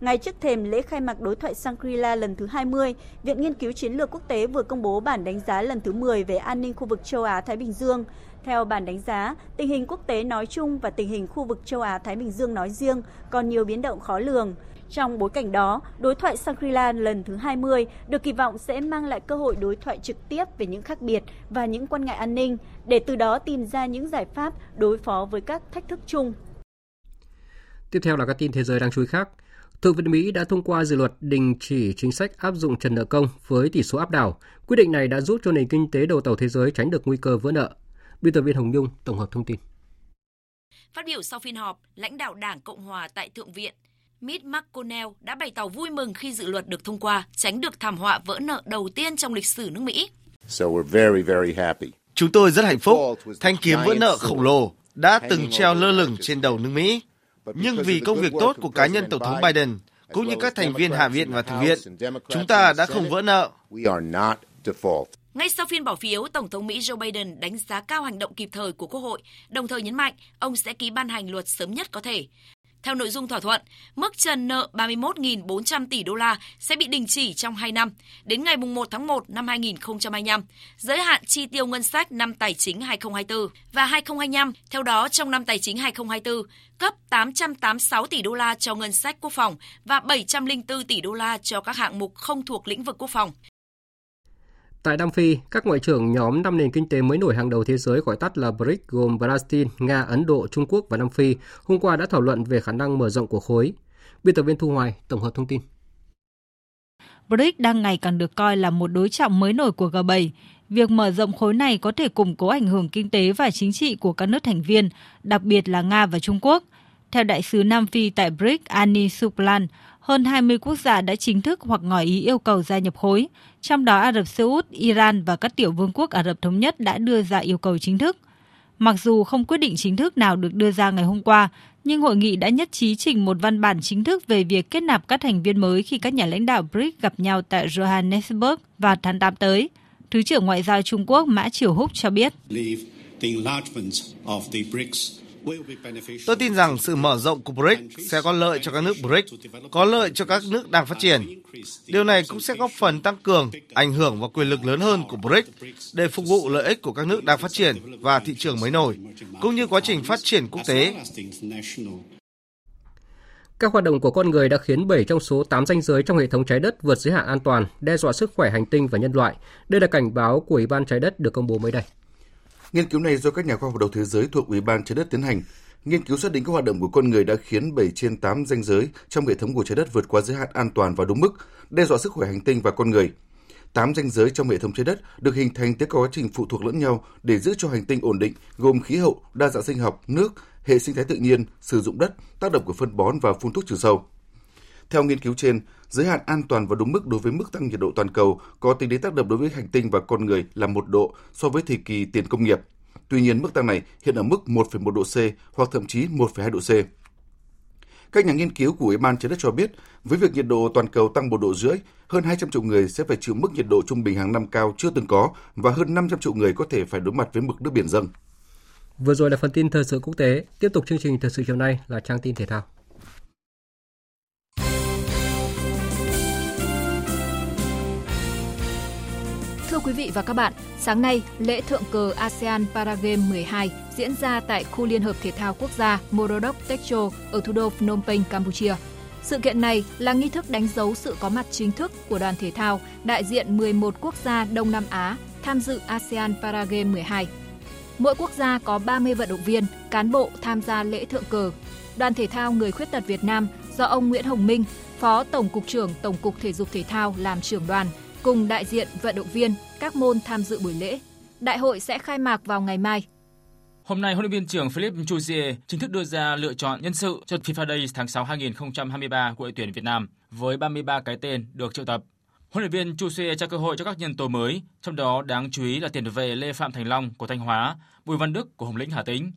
Ngay trước thềm lễ khai mạc đối thoại Shangri-La lần thứ 20, Viện Nghiên cứu Chiến lược Quốc tế vừa công bố bản đánh giá lần thứ 10 về an ninh khu vực châu Á-Thái Bình Dương. Theo bản đánh giá, tình hình quốc tế nói chung và tình hình khu vực châu Á-Thái Bình Dương nói riêng còn nhiều biến động khó lường. Trong bối cảnh đó, đối thoại Shangri-La lần thứ 20 được kỳ vọng sẽ mang lại cơ hội đối thoại trực tiếp về những khác biệt và những quan ngại an ninh, để từ đó tìm ra những giải pháp đối phó với các thách thức chung. Tiếp theo là các tin thế giới đáng chú ý khác. Thượng viện Mỹ đã thông qua dự luật đình chỉ chính sách áp dụng trần nợ công với tỷ số áp đảo. Quyết định này đã giúp cho nền kinh tế đầu tàu thế giới tránh được nguy cơ vỡ nợ. Biên tập viên Hồng Nhung tổng hợp thông tin. Phát biểu sau phiên họp, lãnh đạo Đảng Cộng hòa tại Thượng viện Mitch McConnell đã bày tỏ vui mừng khi dự luật được thông qua, tránh được thảm họa vỡ nợ đầu tiên trong lịch sử nước Mỹ. So we're very, very happy. Chúng tôi rất hạnh phúc. Thanh kiếm vỡ nợ khổng lồ đã từng treo lơ lửng trên đầu nước Mỹ. Nhưng vì công việc tốt của cá nhân Tổng thống Biden, cũng như các thành viên Hạ viện và Thượng viện, chúng ta đã không vỡ nợ. Ngay sau phiên bỏ phiếu, Tổng thống Mỹ Joe Biden đánh giá cao hành động kịp thời của Quốc hội, đồng thời nhấn mạnh ông sẽ ký ban hành luật sớm nhất có thể. Theo nội dung thỏa thuận, mức trần nợ 31.400 tỷ đô la sẽ bị đình chỉ trong 2 năm, đến ngày 1 tháng 1 năm 2025, giới hạn chi tiêu ngân sách năm tài chính 2024 và 2025. Theo đó, trong năm tài chính 2024, cấp 886 tỷ đô la cho ngân sách quốc phòng và 704 tỷ đô la cho các hạng mục không thuộc lĩnh vực quốc phòng. Tại Nam Phi, các ngoại trưởng nhóm 5 nền kinh tế mới nổi hàng đầu thế giới gọi tắt là BRICS gồm Brazil, Nga, Ấn Độ, Trung Quốc và Nam Phi hôm qua đã thảo luận về khả năng mở rộng của khối. Biên tập viên Thu Hoài tổng hợp thông tin. BRICS đang ngày càng được coi là một đối trọng mới nổi của G7. Việc mở rộng khối này có thể củng cố ảnh hưởng kinh tế và chính trị của các nước thành viên, đặc biệt là Nga và Trung Quốc – theo đại sứ Nam Phi tại BRICS Ani Suplan, hơn 20 quốc gia đã chính thức hoặc ngỏ ý yêu cầu gia nhập khối, trong đó Ả Rập Xê Út, Iran và các tiểu vương quốc Ả Rập Thống Nhất đã đưa ra yêu cầu chính thức. Mặc dù không quyết định chính thức nào được đưa ra ngày hôm qua, nhưng hội nghị đã nhất trí trình một văn bản chính thức về việc kết nạp các thành viên mới khi các nhà lãnh đạo BRICS gặp nhau tại Johannesburg vào tháng 8 tới. Thứ trưởng Ngoại giao Trung Quốc Mã Triều Húc cho biết. Tôi tin rằng sự mở rộng của BRICS sẽ có lợi cho các nước BRICS, có lợi cho các nước đang phát triển. Điều này cũng sẽ góp phần tăng cường ảnh hưởng và quyền lực lớn hơn của BRICS để phục vụ lợi ích của các nước đang phát triển và thị trường mới nổi, cũng như quá trình phát triển quốc tế. Các hoạt động của con người đã khiến 7 trong số 8 danh giới trong hệ thống trái đất vượt giới hạn an toàn, đe dọa sức khỏe hành tinh và nhân loại. Đây là cảnh báo của Ủy ban trái đất được công bố mới đây. Nghiên cứu này do các nhà khoa học đầu thế giới thuộc Ủy ban trái đất tiến hành. Nghiên cứu xác định các hoạt động của con người đã khiến 7 trên 8 danh giới trong hệ thống của trái đất vượt qua giới hạn an toàn và đúng mức, đe dọa sức khỏe hành tinh và con người. 8 danh giới trong hệ thống trái đất được hình thành từ quá trình phụ thuộc lẫn nhau để giữ cho hành tinh ổn định, gồm khí hậu, đa dạng sinh học, nước, hệ sinh thái tự nhiên, sử dụng đất, tác động của phân bón và phun thuốc trừ sâu. Theo nghiên cứu trên, giới hạn an toàn và đúng mức đối với mức tăng nhiệt độ toàn cầu có tính đến tác động đối với hành tinh và con người là một độ so với thời kỳ tiền công nghiệp. Tuy nhiên, mức tăng này hiện ở mức 1,1 độ C hoặc thậm chí 1,2 độ C. Các nhà nghiên cứu của Ủy ban Trái đất cho biết, với việc nhiệt độ toàn cầu tăng một độ rưỡi, hơn 200 triệu người sẽ phải chịu mức nhiệt độ trung bình hàng năm cao chưa từng có và hơn 500 triệu người có thể phải đối mặt với mực nước biển dâng. Vừa rồi là phần tin thời sự quốc tế. Tiếp tục chương trình thời sự chiều nay là trang tin thể thao. Thưa quý vị và các bạn, sáng nay, lễ thượng cờ ASEAN Paragame 12 diễn ra tại khu Liên hợp Thể thao Quốc gia Morodok Techo ở thủ đô Phnom Penh, Campuchia. Sự kiện này là nghi thức đánh dấu sự có mặt chính thức của đoàn thể thao đại diện 11 quốc gia Đông Nam Á tham dự ASEAN Paragame 12. Mỗi quốc gia có 30 vận động viên, cán bộ tham gia lễ thượng cờ. Đoàn thể thao người khuyết tật Việt Nam do ông Nguyễn Hồng Minh, Phó Tổng cục trưởng Tổng cục Thể dục Thể thao làm trưởng đoàn, cùng đại diện vận động viên các môn tham dự buổi lễ. Đại hội sẽ khai mạc vào ngày mai. Hôm nay, huấn luyện viên trưởng Philip Chuzier chính thức đưa ra lựa chọn nhân sự cho FIFA Days tháng 6 2023 của đội tuyển Việt Nam với 33 cái tên được triệu tập. Huấn luyện viên Chuzier trao cơ hội cho các nhân tố mới, trong đó đáng chú ý là tiền vệ Lê Phạm Thành Long của Thanh Hóa, Bùi Văn Đức của Hồng Lĩnh Hà Tĩnh.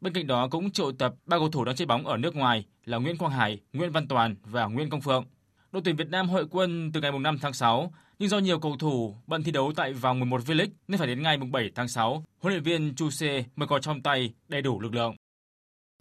Bên cạnh đó cũng triệu tập ba cầu thủ đang chơi bóng ở nước ngoài là Nguyễn Quang Hải, Nguyễn Văn Toàn và Nguyễn Công Phượng. Đội tuyển Việt Nam hội quân từ ngày 5 tháng 6 nhưng do nhiều cầu thủ bận thi đấu tại vòng 11 V-League nên phải đến ngày 7 tháng 6, huấn luyện viên Chu Xie mới có trong tay đầy đủ lực lượng.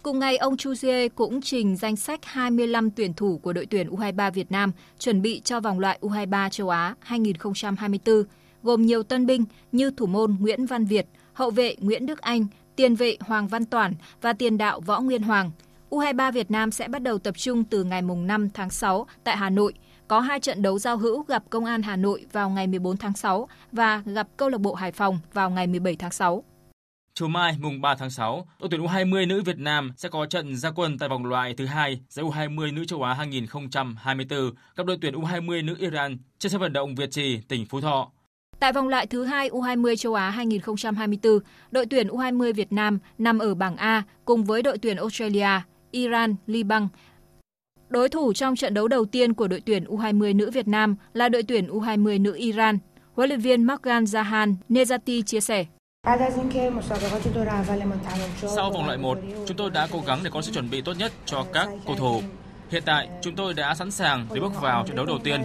Cùng ngày, ông Chu Xie cũng trình danh sách 25 tuyển thủ của đội tuyển U23 Việt Nam chuẩn bị cho vòng loại U23 châu Á 2024, gồm nhiều tân binh như thủ môn Nguyễn Văn Việt, hậu vệ Nguyễn Đức Anh, tiền vệ Hoàng Văn Toản và tiền đạo Võ Nguyên Hoàng. U23 Việt Nam sẽ bắt đầu tập trung từ ngày 5 tháng 6 tại Hà Nội – có hai trận đấu giao hữu gặp Công an Hà Nội vào ngày 14 tháng 6 và gặp câu lạc bộ Hải Phòng vào ngày 17 tháng 6. Chiều mai mùng 3 tháng 6, đội tuyển U20 nữ Việt Nam sẽ có trận ra quân tại vòng loại thứ hai giải U20 nữ châu Á 2024 gặp đội tuyển U20 nữ Iran trên sân vận động Việt Trì, tỉnh Phú Thọ. Tại vòng loại thứ hai U20 châu Á 2024, đội tuyển U20 Việt Nam nằm ở bảng A cùng với đội tuyển Australia, Iran, Liban Đối thủ trong trận đấu đầu tiên của đội tuyển U20 nữ Việt Nam là đội tuyển U20 nữ Iran. Huấn luyện viên Morgan Zahan Nezati chia sẻ. Sau vòng loại 1, chúng tôi đã cố gắng để có sự chuẩn bị tốt nhất cho các cầu thủ. Hiện tại, chúng tôi đã sẵn sàng để bước vào trận đấu đầu tiên.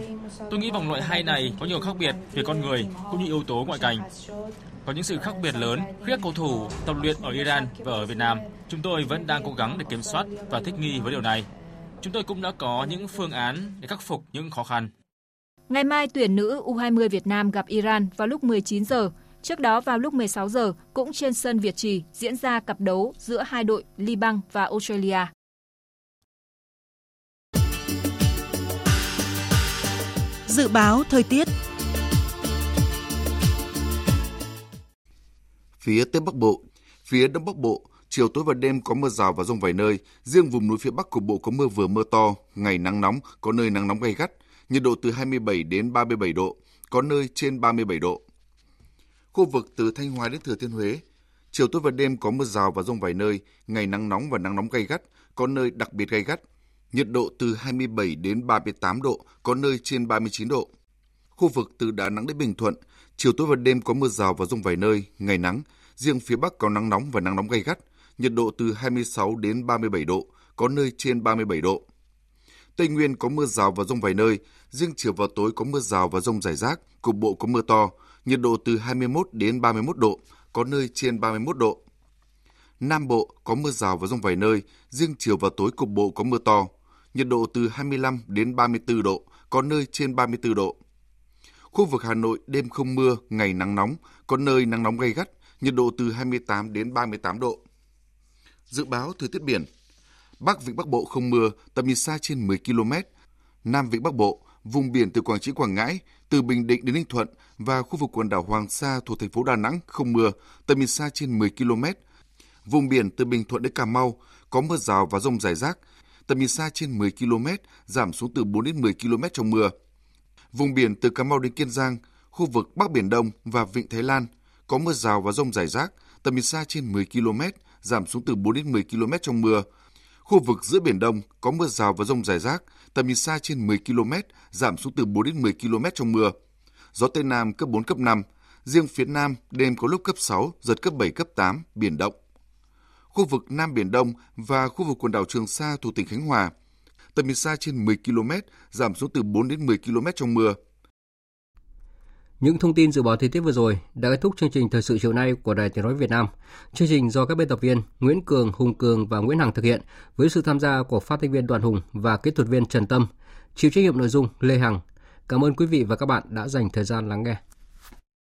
Tôi nghĩ vòng loại 2 này có nhiều khác biệt về con người cũng như yếu tố ngoại cảnh. Có những sự khác biệt lớn khi các cầu thủ tập luyện ở Iran và ở Việt Nam. Chúng tôi vẫn đang cố gắng để kiểm soát và thích nghi với điều này. Chúng tôi cũng đã có những phương án để khắc phục những khó khăn. Ngày mai tuyển nữ U20 Việt Nam gặp Iran vào lúc 19 giờ. Trước đó vào lúc 16 giờ cũng trên sân Việt Trì diễn ra cặp đấu giữa hai đội Liban và Australia. Dự báo thời tiết Phía Tây Bắc Bộ, phía Đông Bắc Bộ chiều tối và đêm có mưa rào và rông vài nơi, riêng vùng núi phía Bắc cục bộ có mưa vừa mưa to, ngày nắng nóng, có nơi nắng nóng gay gắt, nhiệt độ từ 27 đến 37 độ, có nơi trên 37 độ. Khu vực từ Thanh Hóa đến Thừa Thiên Huế, chiều tối và đêm có mưa rào và rông vài nơi, ngày nắng nóng và nắng nóng gay gắt, có nơi đặc biệt gay gắt. Nhiệt độ từ 27 đến 38 độ, có nơi trên 39 độ. Khu vực từ Đà Nẵng đến Bình Thuận, chiều tối và đêm có mưa rào và rông vài nơi, ngày nắng, riêng phía Bắc có nắng nóng và nắng nóng gay gắt, nhiệt độ từ 26 đến 37 độ, có nơi trên 37 độ. Tây Nguyên có mưa rào và rông vài nơi, riêng chiều và tối có mưa rào và rông rải rác, cục bộ có mưa to, nhiệt độ từ 21 đến 31 độ, có nơi trên 31 độ. Nam Bộ có mưa rào và rông vài nơi, riêng chiều và tối cục bộ có mưa to, nhiệt độ từ 25 đến 34 độ, có nơi trên 34 độ. Khu vực Hà Nội đêm không mưa, ngày nắng nóng, có nơi nắng nóng gay gắt, nhiệt độ từ 28 đến 38 độ. Dự báo thời tiết biển Bắc Vịnh Bắc Bộ không mưa, tầm nhìn xa trên 10 km. Nam Vịnh Bắc Bộ, vùng biển từ Quảng Trị Quảng Ngãi, từ Bình Định đến Ninh Thuận và khu vực quần đảo Hoàng Sa thuộc thành phố Đà Nẵng không mưa, tầm nhìn xa trên 10 km. Vùng biển từ Bình Thuận đến Cà Mau có mưa rào và rông rải rác, tầm nhìn xa trên 10 km, giảm xuống từ 4 đến 10 km trong mưa. Vùng biển từ Cà Mau đến Kiên Giang, khu vực Bắc Biển Đông và Vịnh Thái Lan có mưa rào và rông rải rác, tầm nhìn xa trên 10 km, giảm xuống từ 4 đến 10 km trong mưa. Khu vực giữa Biển Đông có mưa rào và rông rải rác, tầm nhìn xa trên 10 km, giảm xuống từ 4 đến 10 km trong mưa. Gió Tây Nam cấp 4, cấp 5, riêng phía Nam đêm có lúc cấp 6, giật cấp 7, cấp 8, biển động. Khu vực Nam Biển Đông và khu vực quần đảo Trường Sa thuộc tỉnh Khánh Hòa, tầm nhìn xa trên 10 km, giảm xuống từ 4 đến 10 km trong mưa. Những thông tin dự báo thời tiết vừa rồi đã kết thúc chương trình thời sự chiều nay của Đài Tiếng nói Việt Nam. Chương trình do các biên tập viên Nguyễn Cường, Hùng Cường và Nguyễn Hằng thực hiện với sự tham gia của phát thanh viên Đoàn Hùng và kỹ thuật viên Trần Tâm. Chịu trách nhiệm nội dung Lê Hằng. Cảm ơn quý vị và các bạn đã dành thời gian lắng nghe.